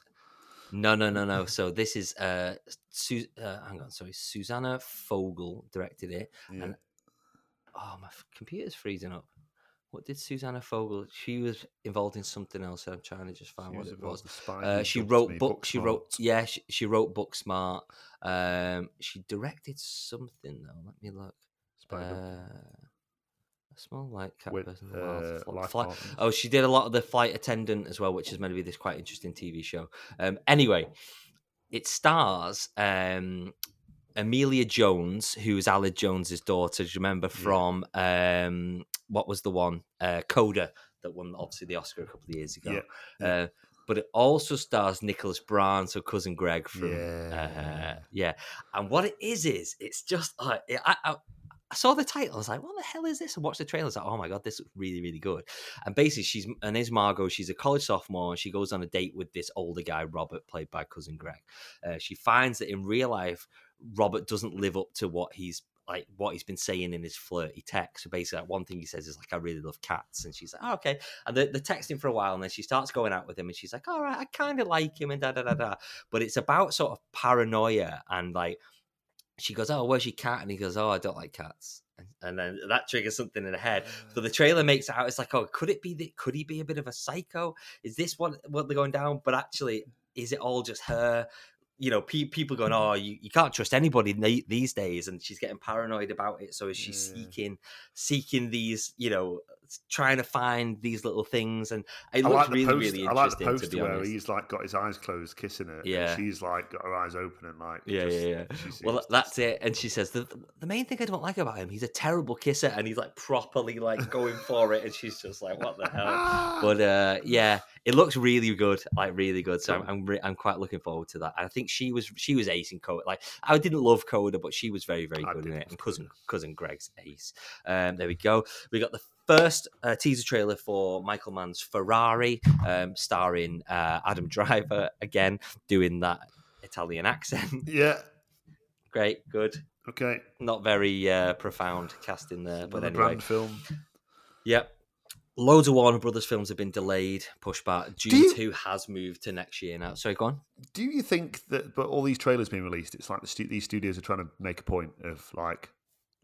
S1: no, no, no, no. So this is uh, Su- uh hang on, sorry, Susanna Fogel directed it.
S2: yeah.
S1: and- Oh, my computer's freezing up. What did Susanna Fogel? She was involved in something else. I'm trying to just find
S2: She
S1: what
S2: was
S1: it was. Uh, she wrote
S2: Me,
S1: book. She wrote yeah. She, she wrote Booksmart. Um, she directed something though. Let me look.
S2: Spy Who Dumped Me.
S1: Uh, a small light cat
S2: With,
S1: person. in the wild.
S2: uh,
S1: Fl-
S2: Life
S1: fly- Oh, she did a lot of the flight attendant as well, which is meant to be this quite interesting TV show. Um, anyway, it stars um, Emilia Jones, who's Aled Jones's daughter. Do you remember from um, what was the one uh, Coda that won obviously the Oscar a couple of years ago?
S2: Yeah.
S1: Uh, but it also stars Nicholas Braun, so cousin Greg from
S2: Yeah.
S1: uh, yeah. And what it is is it's just like I, I I saw the title. I was like, "What the hell is this?" And watched the trailer. I was like, "Oh my god, this is really, really good." And basically, she's her name's Margot. She's a college sophomore. And she goes on a date with this older guy, Robert, played by cousin Greg. Uh, she finds that in real life, Robert doesn't live up to what he's like what he's been saying in his flirty text. So basically, like, one thing he says is like, "I really love cats," and she's like, oh, "Okay." And they're, texting for a while, and then she starts going out with him, and she's like, "All right, I kind of like him," and da da da da. But it's about sort of paranoia and like she goes, "Oh, where's your cat?" And he goes, "Oh, I don't like cats." And, and then that triggers something in her head. So the trailer makes it out. It's like, "Oh, could it be that? Could he be a bit of a psycho? Is this what what they're going down?" But actually, is it all just her? You know, pe- people going, "Oh, you, you can't trust anybody ne- these days," and she's getting paranoid about it. So is she
S2: Yeah.
S1: seeking seeking these? You know, trying to find these little things, and it
S2: I
S1: looks
S2: like the
S1: really,
S2: post,
S1: really
S2: I like the
S1: interesting. to
S2: poster where
S1: honest.
S2: he's like got his eyes closed, kissing her.
S1: Yeah.
S2: and she's like got her eyes open and like
S1: Yeah,
S2: just-
S1: yeah, yeah. Well, that's it. And she says the the main thing I don't like about him, he's a terrible kisser, and he's like properly like going for it, and she's just like, "What the hell?" But (laughs) uh, yeah, it looks really good, like really good. So I'm I'm, re- I'm quite looking forward to that. And I think she was she was ace in Coda. Like I didn't love Coda, but she was very very
S2: I
S1: good in it. And cousin cousin Greg's ace. Um, there we go. We got the first uh, teaser trailer for Michael Mann's Ferrari, um, starring uh, Adam (laughs) Driver again doing that Italian accent. (laughs)
S2: yeah.
S1: Great, good
S2: Okay,
S1: not very uh, profound casting there, but
S2: another
S1: anyway,
S2: brand film.
S1: yep. Loads of Warner Brothers films have been delayed, pushed back. Dune
S2: you-
S1: two has moved to next year now. Sorry, go on.
S2: Do you think that, but all these trailers being released, it's like the stu- these studios are trying to make a point of like,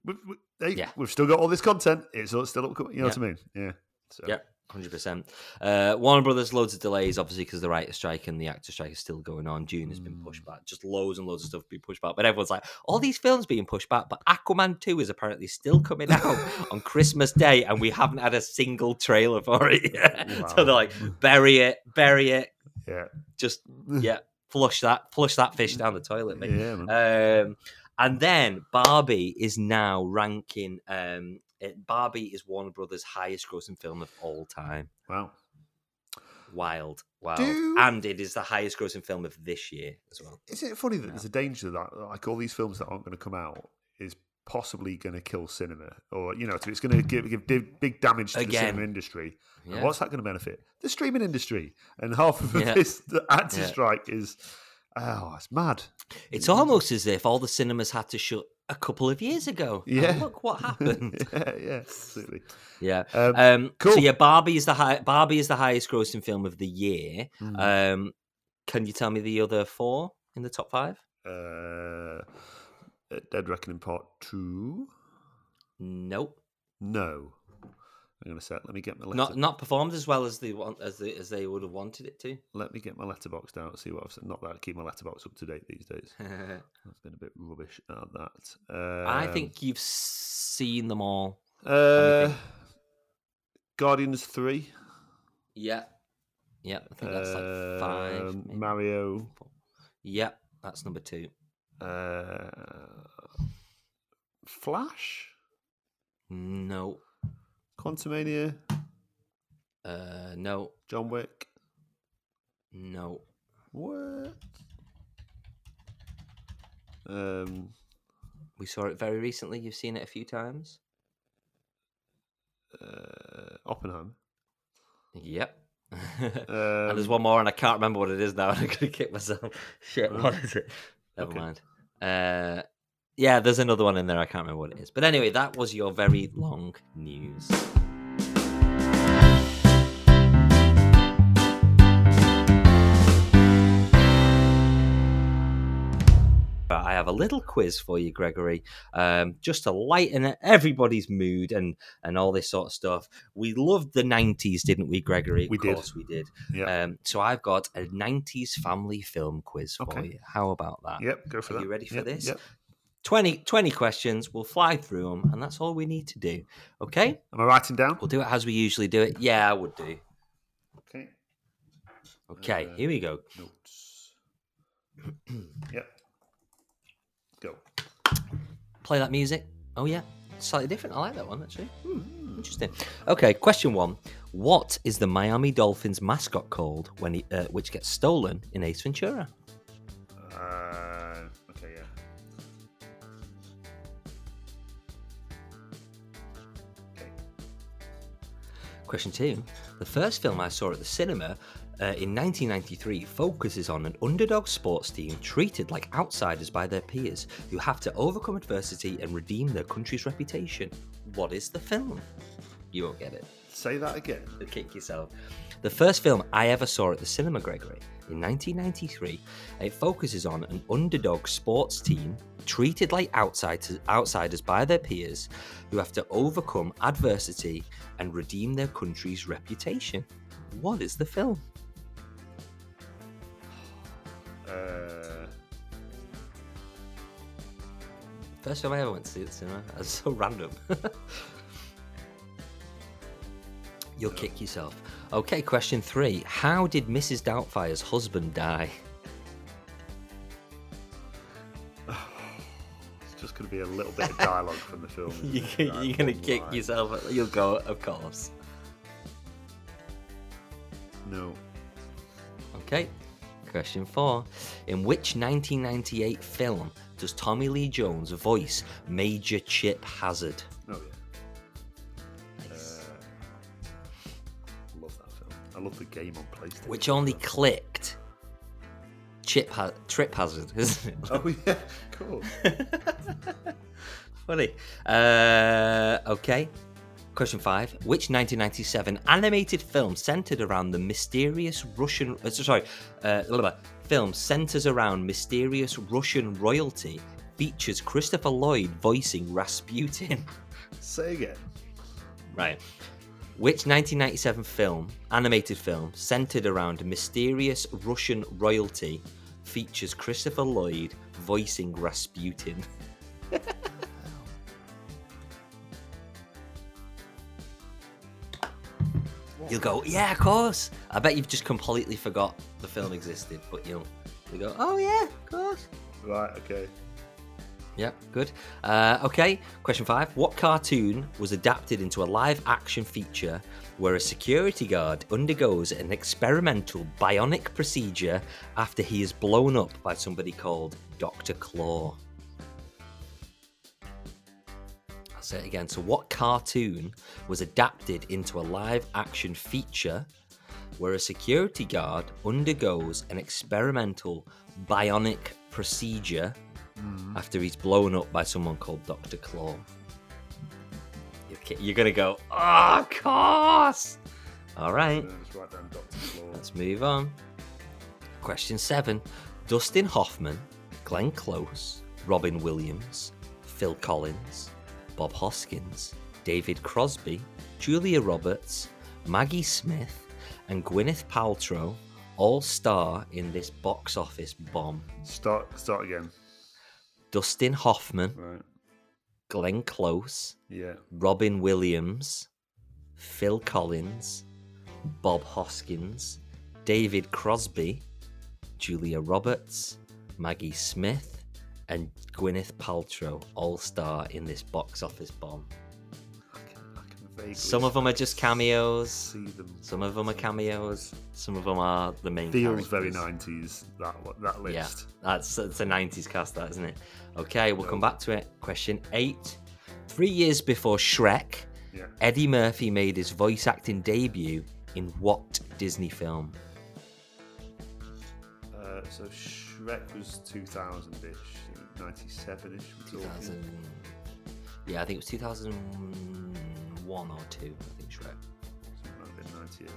S2: we've, we, hey,
S1: Yeah.
S2: we've still got all this content. It's still up. You know what I mean? Yeah. So,
S1: Yeah. Hundred percent. Uh, Warner Brothers loads of delays, obviously, because the writer strike and the actor strike is still going on. Dune has been pushed back. Just loads and loads of stuff being pushed back. But everyone's like, all these films being pushed back. But Aquaman Two is apparently still coming out (laughs) on Christmas Day, and we haven't had a single trailer for it yet. (laughs) So they're like, bury it, bury it,
S2: Yeah.
S1: just (laughs) yeah, flush that, flush that fish down the toilet, mate.
S2: Yeah.
S1: Um, and then Barbie is now ranking. Um, it, Barbie is Warner Brothers' highest grossing film of all time.
S2: wow.
S1: Wild, wild,
S2: Do-
S1: and it is the highest grossing film of this year as well.
S2: Isn't it funny that there's a danger that like all these films that aren't going to come out is possibly going to kill cinema, or you know, it's going to give, give big- damage to the
S1: Again.
S2: cinema industry. And what's that going to benefit? The streaming industry, and half of
S1: Yeah.
S2: this the actor
S1: Yeah.
S2: strike is. Oh, it's mad.
S1: It's almost as if all the cinemas had to shut a couple of years ago. And
S2: Yeah.
S1: look what (laughs) happened.
S2: yeah, yeah, absolutely.
S1: yeah.
S2: Um,
S1: Um,
S2: cool.
S1: So yeah, Barbie is the high, Barbie is the highest grossing film of the year.
S2: Hmm.
S1: Um, can you tell me the other four in the top five?
S2: Uh, Dead Reckoning Part Two.
S1: Nope.
S2: No, I'm going to. Let me get my letter.
S1: Not not performed as well as they want as they as they would have wanted it to.
S2: Let me get my Letterboxd down. See what I've said. Not that I keep my Letterboxd up to date these days. (laughs) I've been a bit rubbish at that. Um,
S1: I think you've seen them all.
S2: Uh. Guardians Three.
S1: Yeah. Yeah, I think that's like five.
S2: um,
S1: maybe.
S2: Mario.
S1: Yeah, that's number two.
S2: Uh, Flash.
S1: No.
S2: Quantumania.
S1: Uh no.
S2: John Wick.
S1: No.
S2: What? Um,
S1: We saw it very recently. You've seen it a few times.
S2: uh, Oppenheimer.
S1: Yep.
S2: Um, (laughs)
S1: and there's one more, and I can't remember what it is now. and I'm gonna kick myself. (laughs) Shit, what is it? Never
S2: Okay.
S1: mind. Uh, yeah, there's another one in there. I can't remember what it is. But anyway, that was your very long news. I have a little quiz for you, Gregory, um, just to lighten everybody's mood and and all this sort of stuff. We loved the '90s, didn't we, Gregory?
S2: We
S1: of
S2: did.
S1: we did.
S2: yeah.
S1: Um, so I've got a '90s family film quiz for
S2: Okay.
S1: you. How about that?
S2: yep. Go for
S1: Are
S2: that.
S1: you ready for
S2: Yep,
S1: this?
S2: Yep.
S1: 20, 20 questions. We'll fly through them, and that's all we need to do. Okay?
S2: Am I writing down?
S1: We'll do it as we usually do it. Yeah, I would do.
S2: Okay.
S1: Okay,
S2: Uh,
S1: here we go.
S2: Notes. yep. Go.
S1: Play that music. Oh yeah, slightly different. I like that one actually. Hmm, interesting. Okay, question one: What is the Miami Dolphins mascot called when he, uh, which gets stolen in Ace Ventura?
S2: Uh,
S1: Question two: The first film I saw at the cinema. Uh, in 1993, focuses on an underdog sports team treated like outsiders by their peers who have to overcome adversity and redeem their country's reputation. What is the film? You won't get it.
S2: Say that again.
S1: kick yourself. The first film I ever saw at the cinema, Gregory, in 1993, it focuses on an underdog sports team treated like outsiders, outsiders by their peers who have to overcome adversity and redeem their country's reputation. What is the film?
S2: Uh,
S1: First film I ever went to see at the cinema. That's so random. (laughs) You'll kick yourself. Okay, question three. How did Mrs. Doubtfire's husband die? (sighs)
S2: it's just going to be a little bit of dialogue from the film. (laughs)
S1: You?
S2: Like,
S1: you're gonna kick
S2: line.
S1: yourself. You'll go, of course.
S2: No.
S1: Okay. Question four. In which 1998 film does Tommy Lee Jones voice Major Chip Hazard?
S2: Game on PlayStation.
S1: Which only clicked Chip ha- Trip Hazard, (laughs) isn't it?
S2: Oh yeah, cool. (laughs)
S1: Funny. Uh, okay. Question five. Which 1997 animated film centered around the mysterious Russian. Uh, sorry. Uh, film centers around mysterious Russian royalty features Christopher Lloyd voicing Rasputin?
S2: Say again.
S1: Right. Which 1997 film, animated film, centered around mysterious Russian royalty, features Christopher Lloyd voicing Rasputin? (laughs) You'll go, yeah, of course. I bet you've just completely forgot the film existed, but you'll, you go, oh yeah, of course.
S2: Right, okay.
S1: Yep, good. Uh, okay, question five. What cartoon was adapted into a live action feature where a security guard undergoes an experimental bionic procedure after he is blown up by somebody called Dr. Claw? I'll say it again. So, what cartoon was adapted into a live action feature where a security guard undergoes an experimental bionic procedure Mm-hmm. after he's blown up by someone called Dr. Claw. You're- You're gonna go, oh, of course. All right,
S2: Just write down Dr. Claw.
S1: let's move on. Question seven: Dustin Hoffman, Glenn Close, Robin Williams, Phil Collins, Bob Hoskins, David Crosby, Julia Roberts, Maggie Smith, and Gwyneth Paltrow all star in this box office bomb.
S2: Start, start again.
S1: Dustin Hoffman,
S2: Right.
S1: Glenn Close,
S2: Yeah.
S1: Robin Williams, Phil Collins, Bob Hoskins, David Crosby, Julia Roberts, Maggie Smith, and Gwyneth Paltrow all star in this box office bomb.
S2: I can, I can vaguely
S1: Some of them are just cameos,
S2: see them.
S1: some of them are cameos, some of them are the main
S2: Feels very 90s, that, that list.
S1: Yeah, that's it's a 90s cast, that isn't it? Okay, we'll come back to it. Question eight. Three years before Shrek,
S2: Yeah.
S1: Eddie Murphy made his voice acting debut in what Disney film?
S2: Uh, so Shrek was 2000-ish, 97-ish.
S1: 2000. Yeah, I think it was 2001 or two. I think Shrek.
S2: Might have been 98.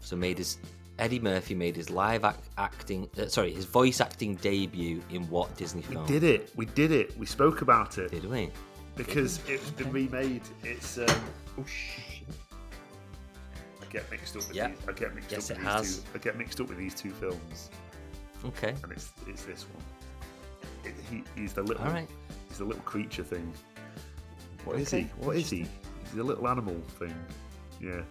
S1: So made his Eddie Murphy made his live ac- acting, uh, sorry, his voice acting debut in what Disney film?
S2: We did it. We did it. We spoke about it
S1: Did we?
S2: because it's been remade. It's. Um, oh shit! I get mixed up with
S1: Yeah.
S2: these. I get mixed
S1: Yes,
S2: up
S1: it
S2: with
S1: has.
S2: these two. I get mixed up with these two films,
S1: Okay.
S2: and it's it's this one. It, he, he's the little.
S1: All right.
S2: He's the little creature thing. What is
S1: Okay,
S2: he? What is he? He's a little animal thing. Yeah.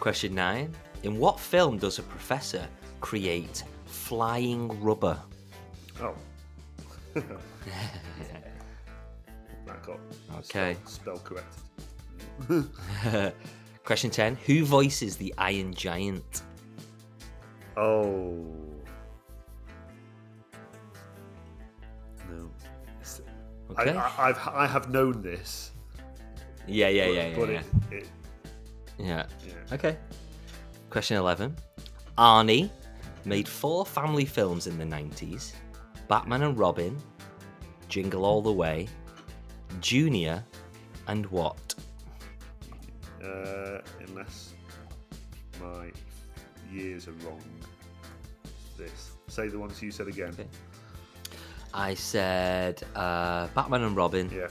S1: Question nine. In what film does a professor create flying rubber?
S2: Oh. (laughs) that got
S1: Okay.
S2: spell, spell corrected. (laughs)
S1: Question 10. Who voices the Iron Giant?
S2: Oh.
S1: Okay.
S2: I, I've I have known this.
S1: yeah, yeah,
S2: but,
S1: yeah, yeah.
S2: But
S1: yeah.
S2: It, it,
S1: yeah.
S2: yeah.
S1: Okay. Question 11. Arnie made four family films in the 90s Batman and Robin, Jingle All the Way, Junior, and what?
S2: Uh, unless my years are wrong. This. Say the ones you said again.
S1: Okay. I said uh, Batman and Robin,
S2: Yeah.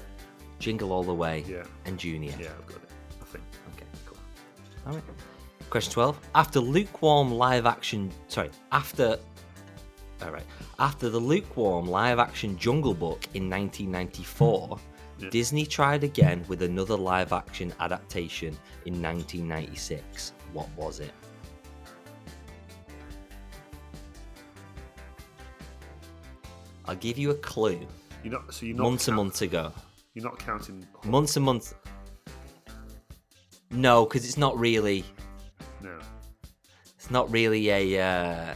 S1: Jingle All the Way,
S2: Yeah.
S1: and Junior.
S2: Yeah, I've got it. I think.
S1: Okay, cool. All right. Question 12. After lukewarm live action, sorry, after, all right, after the lukewarm live action Jungle Book in 1994,
S2: Yeah.
S1: Disney tried again with another live action adaptation in 1996. What was it? I'll give you a clue.
S2: You're not. So you're not.
S1: Months and
S2: count-
S1: months ago.
S2: You're not counting.
S1: Months and months. No, because it's not really.
S2: No.
S1: it's not really a uh,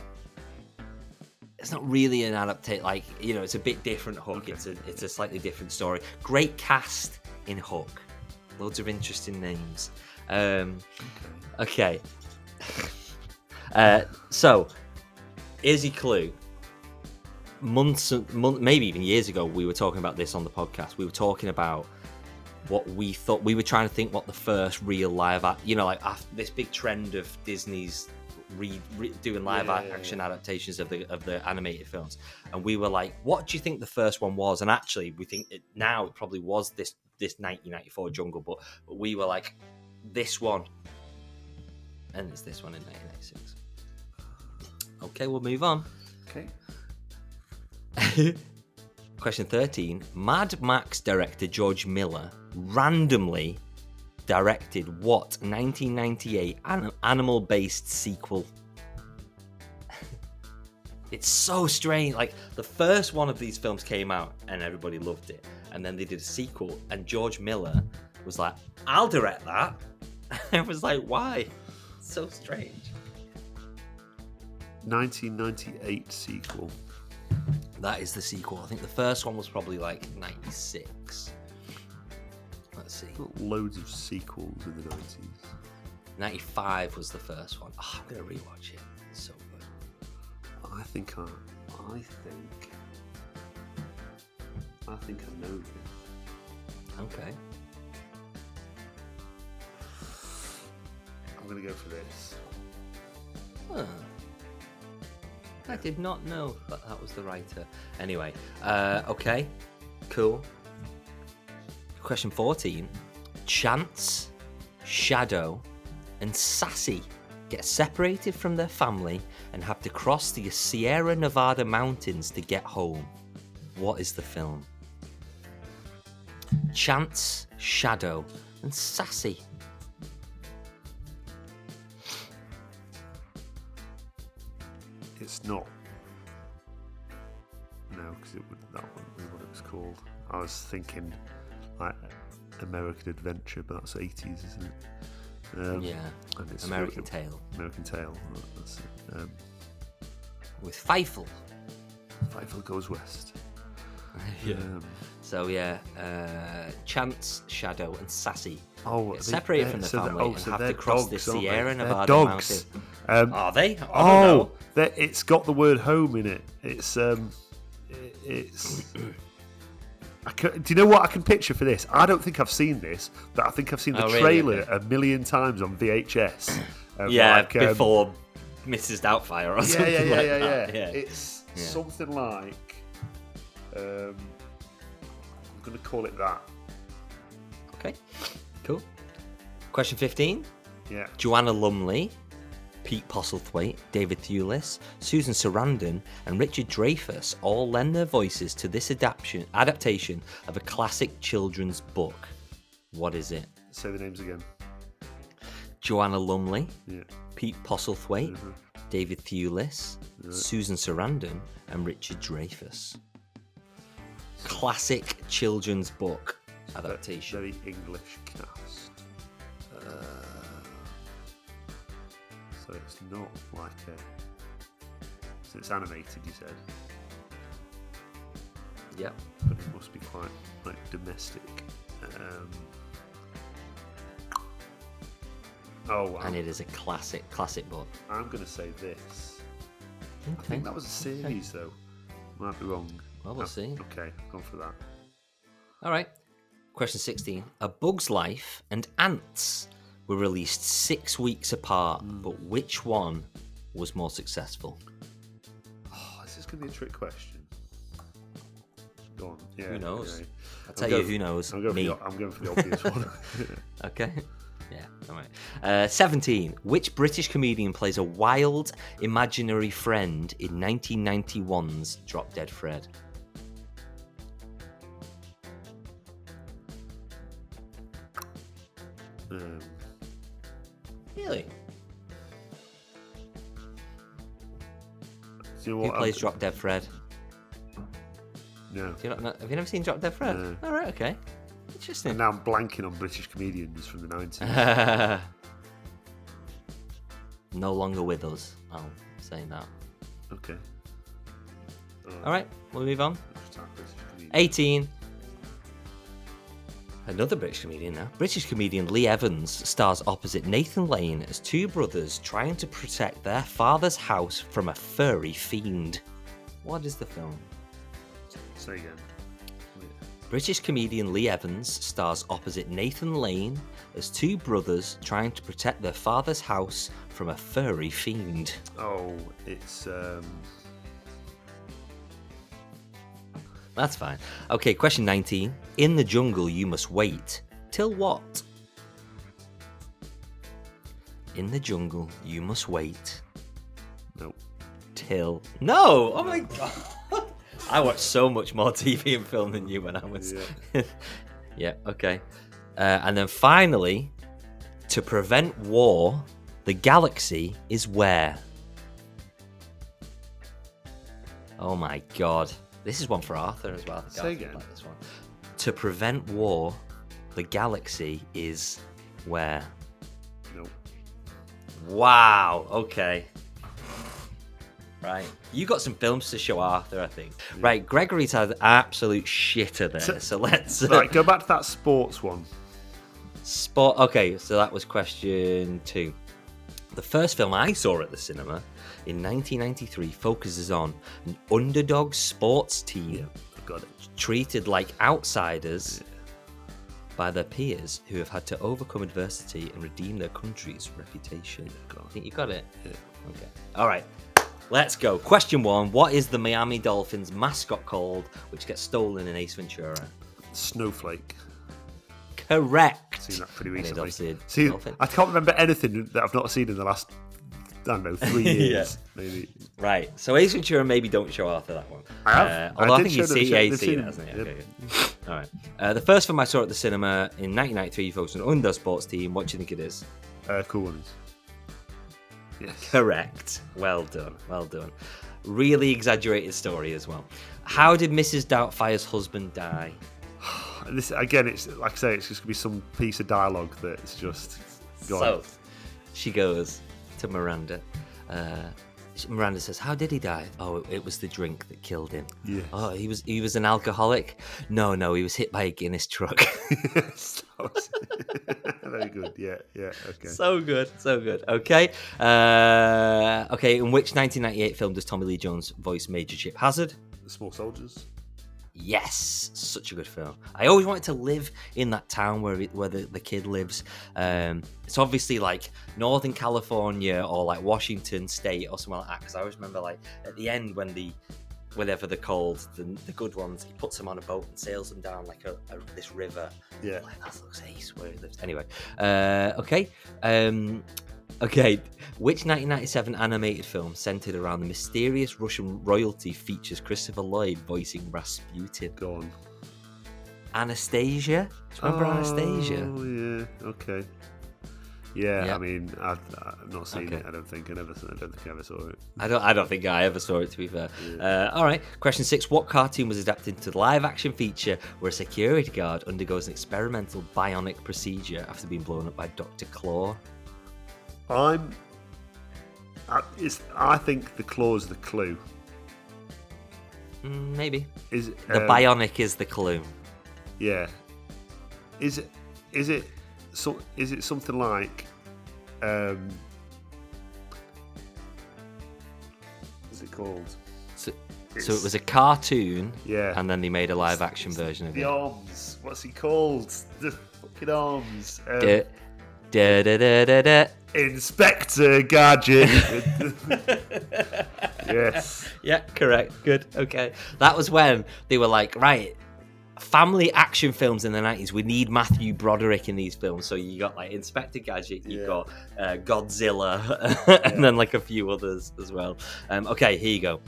S1: it's not really an adaptation like you know it's a bit different hook
S2: Okay.
S1: it's a it's a slightly different story great cast in hook loads of interesting names um okay (laughs) uh so here's your clue months month, maybe even years ago we were talking about this on the podcast we were talking about what we thought we were trying to think what the first real live act you know like after this big trend of disney's re, re, doing live
S2: Yeah,
S1: action
S2: yeah.
S1: adaptations of the of the animated films and we were like what do you think the first one was and actually we think it now it probably was this this 1994 Jungle Book, but we were like, this one, and it's this one in 1996. Okay, we'll move on.
S2: Okay. (laughs)
S1: Question 13. Mad Max director George Miller randomly directed what 1998 an- animal based sequel? (laughs) it's so strange. Like, the first one of these films came out and everybody loved it. And then they did a sequel, and George Miller was like, I'll direct that. (laughs) I was like, why? so strange.
S2: 1998 sequel.
S1: That is the sequel. I think the first one was probably like 96. Let's see.
S2: Got loads of sequels in the 90s.
S1: 95 was the first one. Oh, I'm going to rewatch it. It's so good.
S2: I think I, I think, I think I know this.
S1: Okay.
S2: I'm gonna go for this.
S1: Huh. I did not know that that was the writer. Anyway, uh, okay, cool. Question 14. Chance, Shadow, and Sassy get separated from their family and have to cross the Sierra Nevada mountains to get home. What is the film? Chance, Shadow, and Sassy.
S2: It's not. No, because it would that wouldn't be what it was called. I was thinking like American Adventure, but that's 80s, isn't it? Um,
S1: Yeah,
S2: and it's
S1: American Tale.
S2: American Tale. That's it. Um,
S1: with Fievel.
S2: Fievel goes west. (laughs)
S1: Yeah.
S2: Um,
S1: So yeah, uh, Chance, Shadow, and Sassy
S2: oh, they-
S1: separated from the
S2: so
S1: family
S2: oh,
S1: and
S2: so
S1: have to cross the
S2: dogs, aren't?
S1: Sierra Nevada
S2: dogs.
S1: mountain.
S2: Um,
S1: Are they? I don't
S2: oh, it's got the word home in it. It's um, it- it's. I can, do you know what I can picture for this? I don't think I've seen this, but I think I've seen the
S1: Oh, really?
S2: trailer a million times on VHS. of (clears throat)
S1: Yeah,
S2: like, um,
S1: before Mrs. Doubtfire or
S2: yeah,
S1: something
S2: yeah, yeah,
S1: like
S2: yeah,
S1: that.
S2: yeah.
S1: Yeah.
S2: It's something like. Um, I'm going to call it that.
S1: Okay, cool. Question 15.
S2: Yeah.
S1: Joanna Lumley, Pete Postlethwaite, David Thewlis, Susan Sarandon, and Richard Dreyfuss all lend their voices to this adaptation adaptation of a classic children's book. What is it?
S2: Say the names again.
S1: Joanna Lumley,
S2: Yeah.
S1: Pete Postlethwaite,
S2: Mhm.
S1: David Thewlis, Susan Sarandon, and Richard Dreyfuss. Classic children's book adaptation.
S2: Very English cast. Uh, so it's not like a. So it's animated, you said,
S1: Yep.
S2: but it must be quite like domestic. Um, oh,
S1: And it is a classic, classic book.
S2: I'm going to say this. I think that was a series, though. Might be wrong.
S1: Well, we'll
S2: Oh,
S1: see.
S2: Okay, gone for that.
S1: All right. Question 16. A Bug's Life and Ants were released six weeks apart,
S2: Hmm.
S1: but which one was more successful?
S2: Oh, this is going to be a trick question? Go on. Yeah.
S1: Who knows?
S2: anyway.
S1: I'll
S2: I'm
S1: tell
S2: going
S1: you who knows.
S2: I'm going,
S1: Me.
S2: For the, I'm going for the obvious one. (laughs) (laughs)
S1: Okay. Yeah, all right. Uh, 17. Which British comedian plays a wild, imaginary friend in 1991's Drop Dead Fred?
S2: um,
S1: Really?
S2: you know
S1: Who plays Drop Dead Fred?
S2: No.
S1: Do you not know, have you never seen Drop Dead Fred?
S2: No.
S1: All right, okay.
S2: And
S1: Interesting.
S2: now I'm blanking on British comedians from the 90s. (laughs)
S1: no longer with us. I'll say that.
S2: okay.
S1: All right, we'll move on.
S2: Let's start British comedians.
S1: 18. Another British comedian now. British comedian Lee Evans stars opposite Nathan Lane as two brothers trying to protect their father's house from a furry fiend. What is the film?
S2: Say again.
S1: British comedian Lee Evans stars opposite Nathan Lane as two brothers trying to protect their father's house from a furry fiend.
S2: Oh, it's um,
S1: That's fine. Okay, question 19. In the jungle, you must wait. Till what? In the jungle, you must wait.
S2: No.
S1: Till. No! Oh my god! (laughs) I watched so much more TV and film than you when I was.
S2: Yeah. (laughs)
S1: yeah, okay. Uh, and then finally, to prevent war, the galaxy is where? Oh my god. This is one for Arthur as well.
S2: Say again.
S1: like this one. To prevent war, the galaxy is where?
S2: No.
S1: Wow. Okay. Right. You got some films to show Arthur, I think. Right. Gregory's had absolute shitter there.
S2: So-
S1: So let's. uh,
S2: Right, go back to that sports one.
S1: Sport. Okay, so that was question two. The first film I saw at the cinema in 1993 focuses on an underdog sports team
S2: I've got it.
S1: treated like outsiders by their peers who have had to overcome adversity and redeem their country's reputation. I think you got it. Okay. All right. Let's go. Question one: What is the Miami Dolphins mascot called, which gets stolen in Ace Ventura?
S2: Snowflake.
S1: Correct.
S2: Seen that pretty recently. See. I can't remember anything that I've not seen in the last, I don't know, three (laughs)
S1: Yeah.
S2: years. Maybe.
S1: Right. So Ace Ventura maybe don't show Arthur that one.
S2: I have.
S1: Uh,
S2: I
S1: although I,
S2: did
S1: think you see, yeah, you've seen
S2: seen
S1: it,
S2: it,
S1: hasn't it?
S2: yep.
S1: Okay. All right. Uh, the first film I saw at the cinema in 1993 focused on under sports team. What do you think it is?
S2: Uh, Cool Runnings. Yes.
S1: Correct. Well done. Well done. Really exaggerated story as well. How did Mrs. Doubtfire's husband die? (sighs)
S2: This again, it's like I say, it's just gonna be some piece of dialogue that's just gone.
S1: So she goes to Miranda. Uh, Miranda says, "How did he die? Oh, it was the drink that killed him.
S2: Yes.
S1: Oh, he was he was an alcoholic. No, no, he was hit by a Guinness truck. (laughs)
S2: Yes, was- (laughs) Very good. Yeah, yeah. Okay.
S1: so good, so good. Okay, uh, okay. In which 1998 film does Tommy Lee Jones voice Major Chip Hazard?
S2: The Small soldiers.
S1: Yes, such a good film. I always wanted to live in that town where it, where the, the kid lives. Um, it's obviously like Northern California or like Washington State or somewhere like that. Because I always remember like at the end when the whatever they're called, the, the good ones, he puts them on a boat and sails them down like a, a this river.
S2: Yeah.
S1: Like, that looks ace where he lives. Anyway, uh, okay. Um, okay. Which 1997 animated film centered around the mysterious Russian royalty features Christopher Lloyd voicing Rasputin?
S2: Go on.
S1: Anastasia? Do you remember Anastasia?
S2: Oh yeah. Okay. Yeah,
S1: Yeah.
S2: I mean, I've, I've not seen
S1: Okay.
S2: it. I don't think I never. I don't think I ever saw it.
S1: I don't. I don't think I ever saw it. To be fair. Uh, all right. Question six: What cartoon was adapted into the live-action feature where a security guard undergoes an experimental bionic procedure after being blown up by Doctor Claw?
S2: I'm. I, it's, I think the claw's the clue.
S1: Mm, maybe
S2: Is
S1: the
S2: um,
S1: bionic is the clue.
S2: Yeah. Is it? Is it? So, is it something like? Um, what's it called?
S1: So, so it was a cartoon,
S2: Yeah.
S1: and then they made a live-action version of
S2: The
S1: it.
S2: The arms. What's he called? The fucking arms. Um,
S1: da, da, da, da, da.
S2: Inspector Gadget. (laughs) yes.
S1: Yeah, correct. Good. Okay. That was when they were like, right, family action films in the 90s, we need Matthew Broderick in these films. So you got like Inspector Gadget, you
S2: Yeah.
S1: got uh, Godzilla, (laughs) and then like a few others as well. Um, okay, here you go.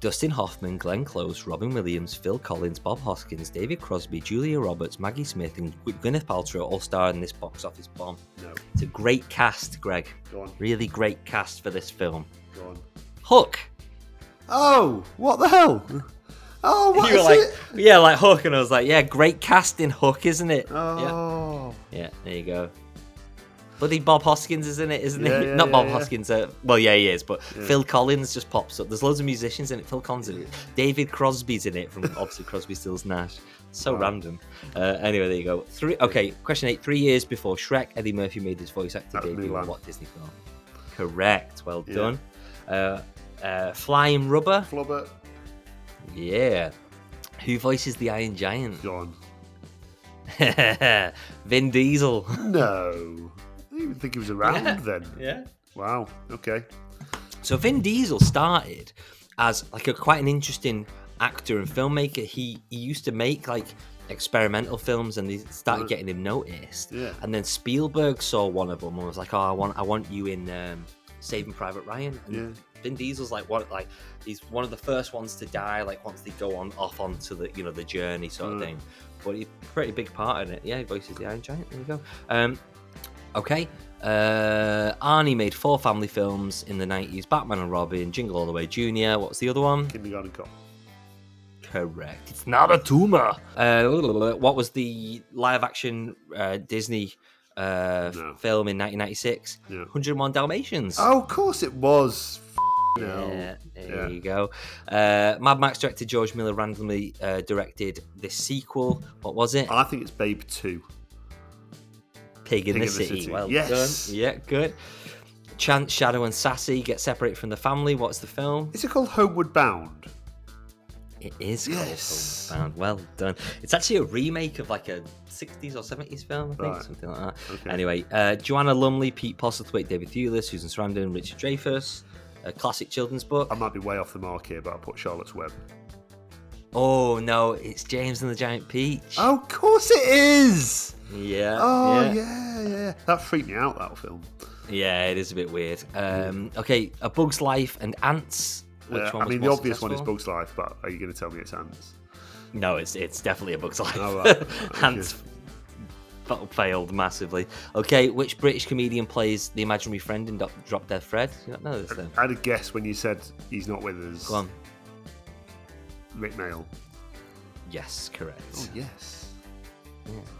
S1: Dustin Hoffman, Glenn Close, Robin Williams, Phil Collins, Bob Hoskins, David Crosby, Julia Roberts, Maggie Smith, and Gwyneth Paltrow all star in this box office bomb.
S2: No.
S1: It's a great cast, Greg.
S2: Go on.
S1: Really great cast for this film.
S2: Go on.
S1: Hook.
S2: Oh, what the hell? Oh, (laughs) what
S1: you were like,
S2: it?
S1: yeah, like Hook, and I was like, yeah, great casting, Hook, isn't it?
S2: Oh.
S1: Yeah, yeah, there you go. Bloody Bob Hoskins is in it, isn't
S2: Yeah,
S1: he?
S2: yeah,
S1: Not
S2: yeah,
S1: Bob. Hoskins. Uh, well, yeah, he is, but Phil Collins just pops up. There's loads of musicians in it. Phil Collins in it. David Crosby's in it from (laughs) obviously Crosby, Stills, Nash. So
S2: Wow.
S1: random. Uh, anyway, there you go. Three. Okay, question eight. Three years before Shrek, Eddie Murphy made his voice actor debut on
S2: Mulan.
S1: what Disney film? Correct. Well done. Uh, uh, Flying Rubber.
S2: Flubber.
S1: Yeah. Who voices the Iron Giant?
S2: John. (laughs)
S1: Vin Diesel.
S2: No. (laughs) I didn't even think he was around
S1: Yeah.
S2: then.
S1: Yeah.
S2: Wow. Okay.
S1: So Vin Diesel started as like a quite an interesting actor and filmmaker. He he used to make like experimental films, and they started getting him noticed.
S2: Yeah.
S1: And then Spielberg saw one of them and was like, "Oh, I want I want you in um, Saving Private Ryan." And
S2: Yeah.
S1: Vin Diesel's like what like he's one of the first ones to die. Like once they go on off onto the you know the journey sort of thing. But he's a pretty big part in it. Yeah, he voices the Iron Giant. There you go. Um, okay. Uh, Arnie made four family films in the 90s Batman and Robin, Jingle All the Way Jr. What's the other one?
S2: Kindergarten Cop.
S1: Correct.
S6: It's not a tumor.
S1: Uh, what was the live action uh, Disney uh,
S2: No.
S1: film in 1996?
S2: Yeah.
S1: 101 Dalmatians.
S2: Oh, of course it was. F- no.
S1: Yeah, there
S2: Yeah.
S1: you go. Uh, Mad Max director George Miller randomly uh, directed this sequel. What was it?
S2: I think it's Babe 2.
S1: Pig in,
S2: Pig
S1: the,
S2: in the
S1: City.
S2: City.
S1: Well
S2: Yes.
S1: done. Yeah, good. Chance, Shadow, and Sassy get separated from the family. What's the film?
S2: Is it called Homeward Bound?
S1: It is called
S2: Yes.
S1: Homebound. Well done. It's actually a remake of like a 60s or 70s film, I think,
S2: Right.
S1: something like that.
S2: Okay.
S1: Anyway, uh, Joanna Lumley, Pete Postlethwaite, David Thewlis, Susan Sarandon, Richard Dreyfuss. A classic children's book.
S2: I might be way off the mark here, but I put Charlotte's Web.
S1: Oh no, it's James and the Giant Peach.
S2: Oh, of course it is.
S1: Yeah.
S2: Oh
S1: yeah.
S2: yeah, yeah. That freaked me out. That film.
S1: Yeah, it is a bit weird. Um, okay, A Bug's Life and Ants. Which
S2: Uh,
S1: one
S2: I mean, the obvious one is? Bug's Life, but are you going to tell me it's Ants?
S1: No, it's it's definitely A Bug's Life.
S2: Oh, right. (laughs)
S1: Ants f- failed massively. Okay, which British comedian plays the imaginary friend in Drop Dead Fred? You don't know this then?
S2: I had a guess when you said he's not with us.
S1: Go on.
S2: Rik Mayall.
S1: Yes, correct.
S2: Oh yes.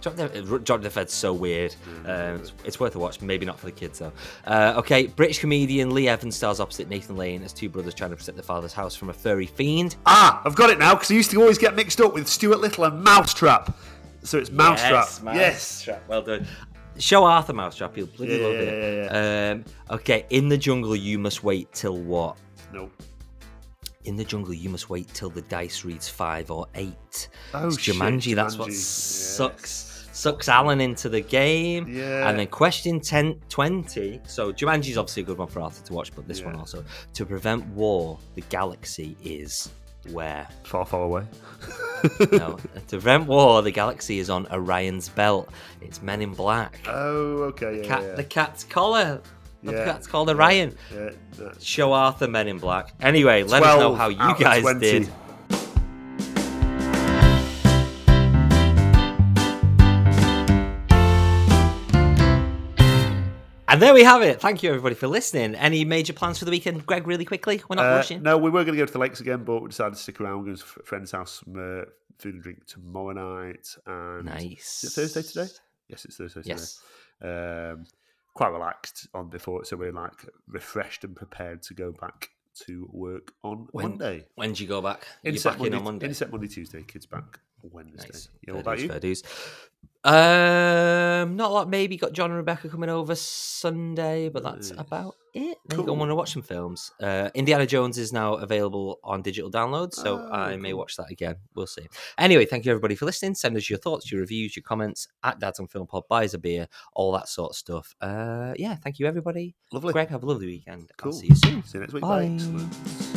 S1: Drop Dead Fred's so weird. Um, it's, it's worth a watch. Maybe not for the kids though. Uh, okay, British comedian Lee Evans stars opposite Nathan Lane as two brothers trying to protect their father's house from a furry fiend.
S2: Ah, I've got it now because I used to always get mixed up with Stuart Little and Mousetrap. So it's Mousetrap. Yes.
S1: Mousetrap. Well done. Show Arthur Mousetrap. You'll bloody
S2: Yeah,
S1: love
S2: yeah,
S1: it.
S2: yeah,
S1: Um, okay, in the jungle, you must wait till what?
S2: No.
S1: In the jungle, you must wait till the dice reads five or eight.
S2: Oh,
S1: It's
S2: shit,
S1: Jumanji. That's what
S2: Jumanji.
S1: Sucks sucks Alan into the game.
S2: Yeah.
S1: And then question 10, 20. So Jumanji's obviously a good one for Arthur to watch, but this one also. To prevent war, the galaxy is where?
S2: Far, far away. (laughs)
S1: no. (laughs) To prevent war, the galaxy is on Orion's belt. It's Men in Black.
S2: Oh, okay. Yeah,
S1: Cat,
S2: yeah.
S1: The cat's collar. The
S2: Yeah.
S1: cat's called Orion.
S2: yeah,
S1: Show Arthur Men in Black. Anyway, let us know how you guys
S2: 20.
S1: did. And there we have it. Thank you, everybody, for listening. Any major plans for the weekend, Greg? Really quickly, we're not
S2: Uh,
S1: rushing.
S2: no, we were going to go to the lakes again, but we decided to stick around. We're going to a friend's house, some uh, food and drink tomorrow night. And
S1: Nice.
S2: Is it Thursday today? Yes, it's Thursday
S1: Yes.
S2: today. Um, quite relaxed on before, so we're like refreshed and prepared to go back to work on
S1: When-
S2: Monday.
S1: When do you go back?
S2: Inset Monday,
S1: on Monday.
S2: Inset Monday, Tuesday. Kids back Wednesday.
S1: Nice.
S2: Yeah, what about
S1: dues,
S2: you?
S1: Um, not a lot. Maybe got John and Rebecca coming over Sunday, but that's
S2: Nice.
S1: about it. Go.
S2: Cool.
S1: want to watch some films. Uh, Indiana Jones is now available on digital download, so
S2: Oh,
S1: I may
S2: cool.
S1: watch that again. We'll see. Anyway, thank you everybody for listening. Send us your thoughts, your reviews, your comments at Dad's on Film Pod. Buys a beer, all that sort of stuff. Uh, yeah, thank you everybody.
S2: Lovely.
S1: Greg, have a lovely weekend.
S2: Cool.
S1: I'll see you soon.
S2: See you next week.
S1: Bye.
S2: Bye. Excellent.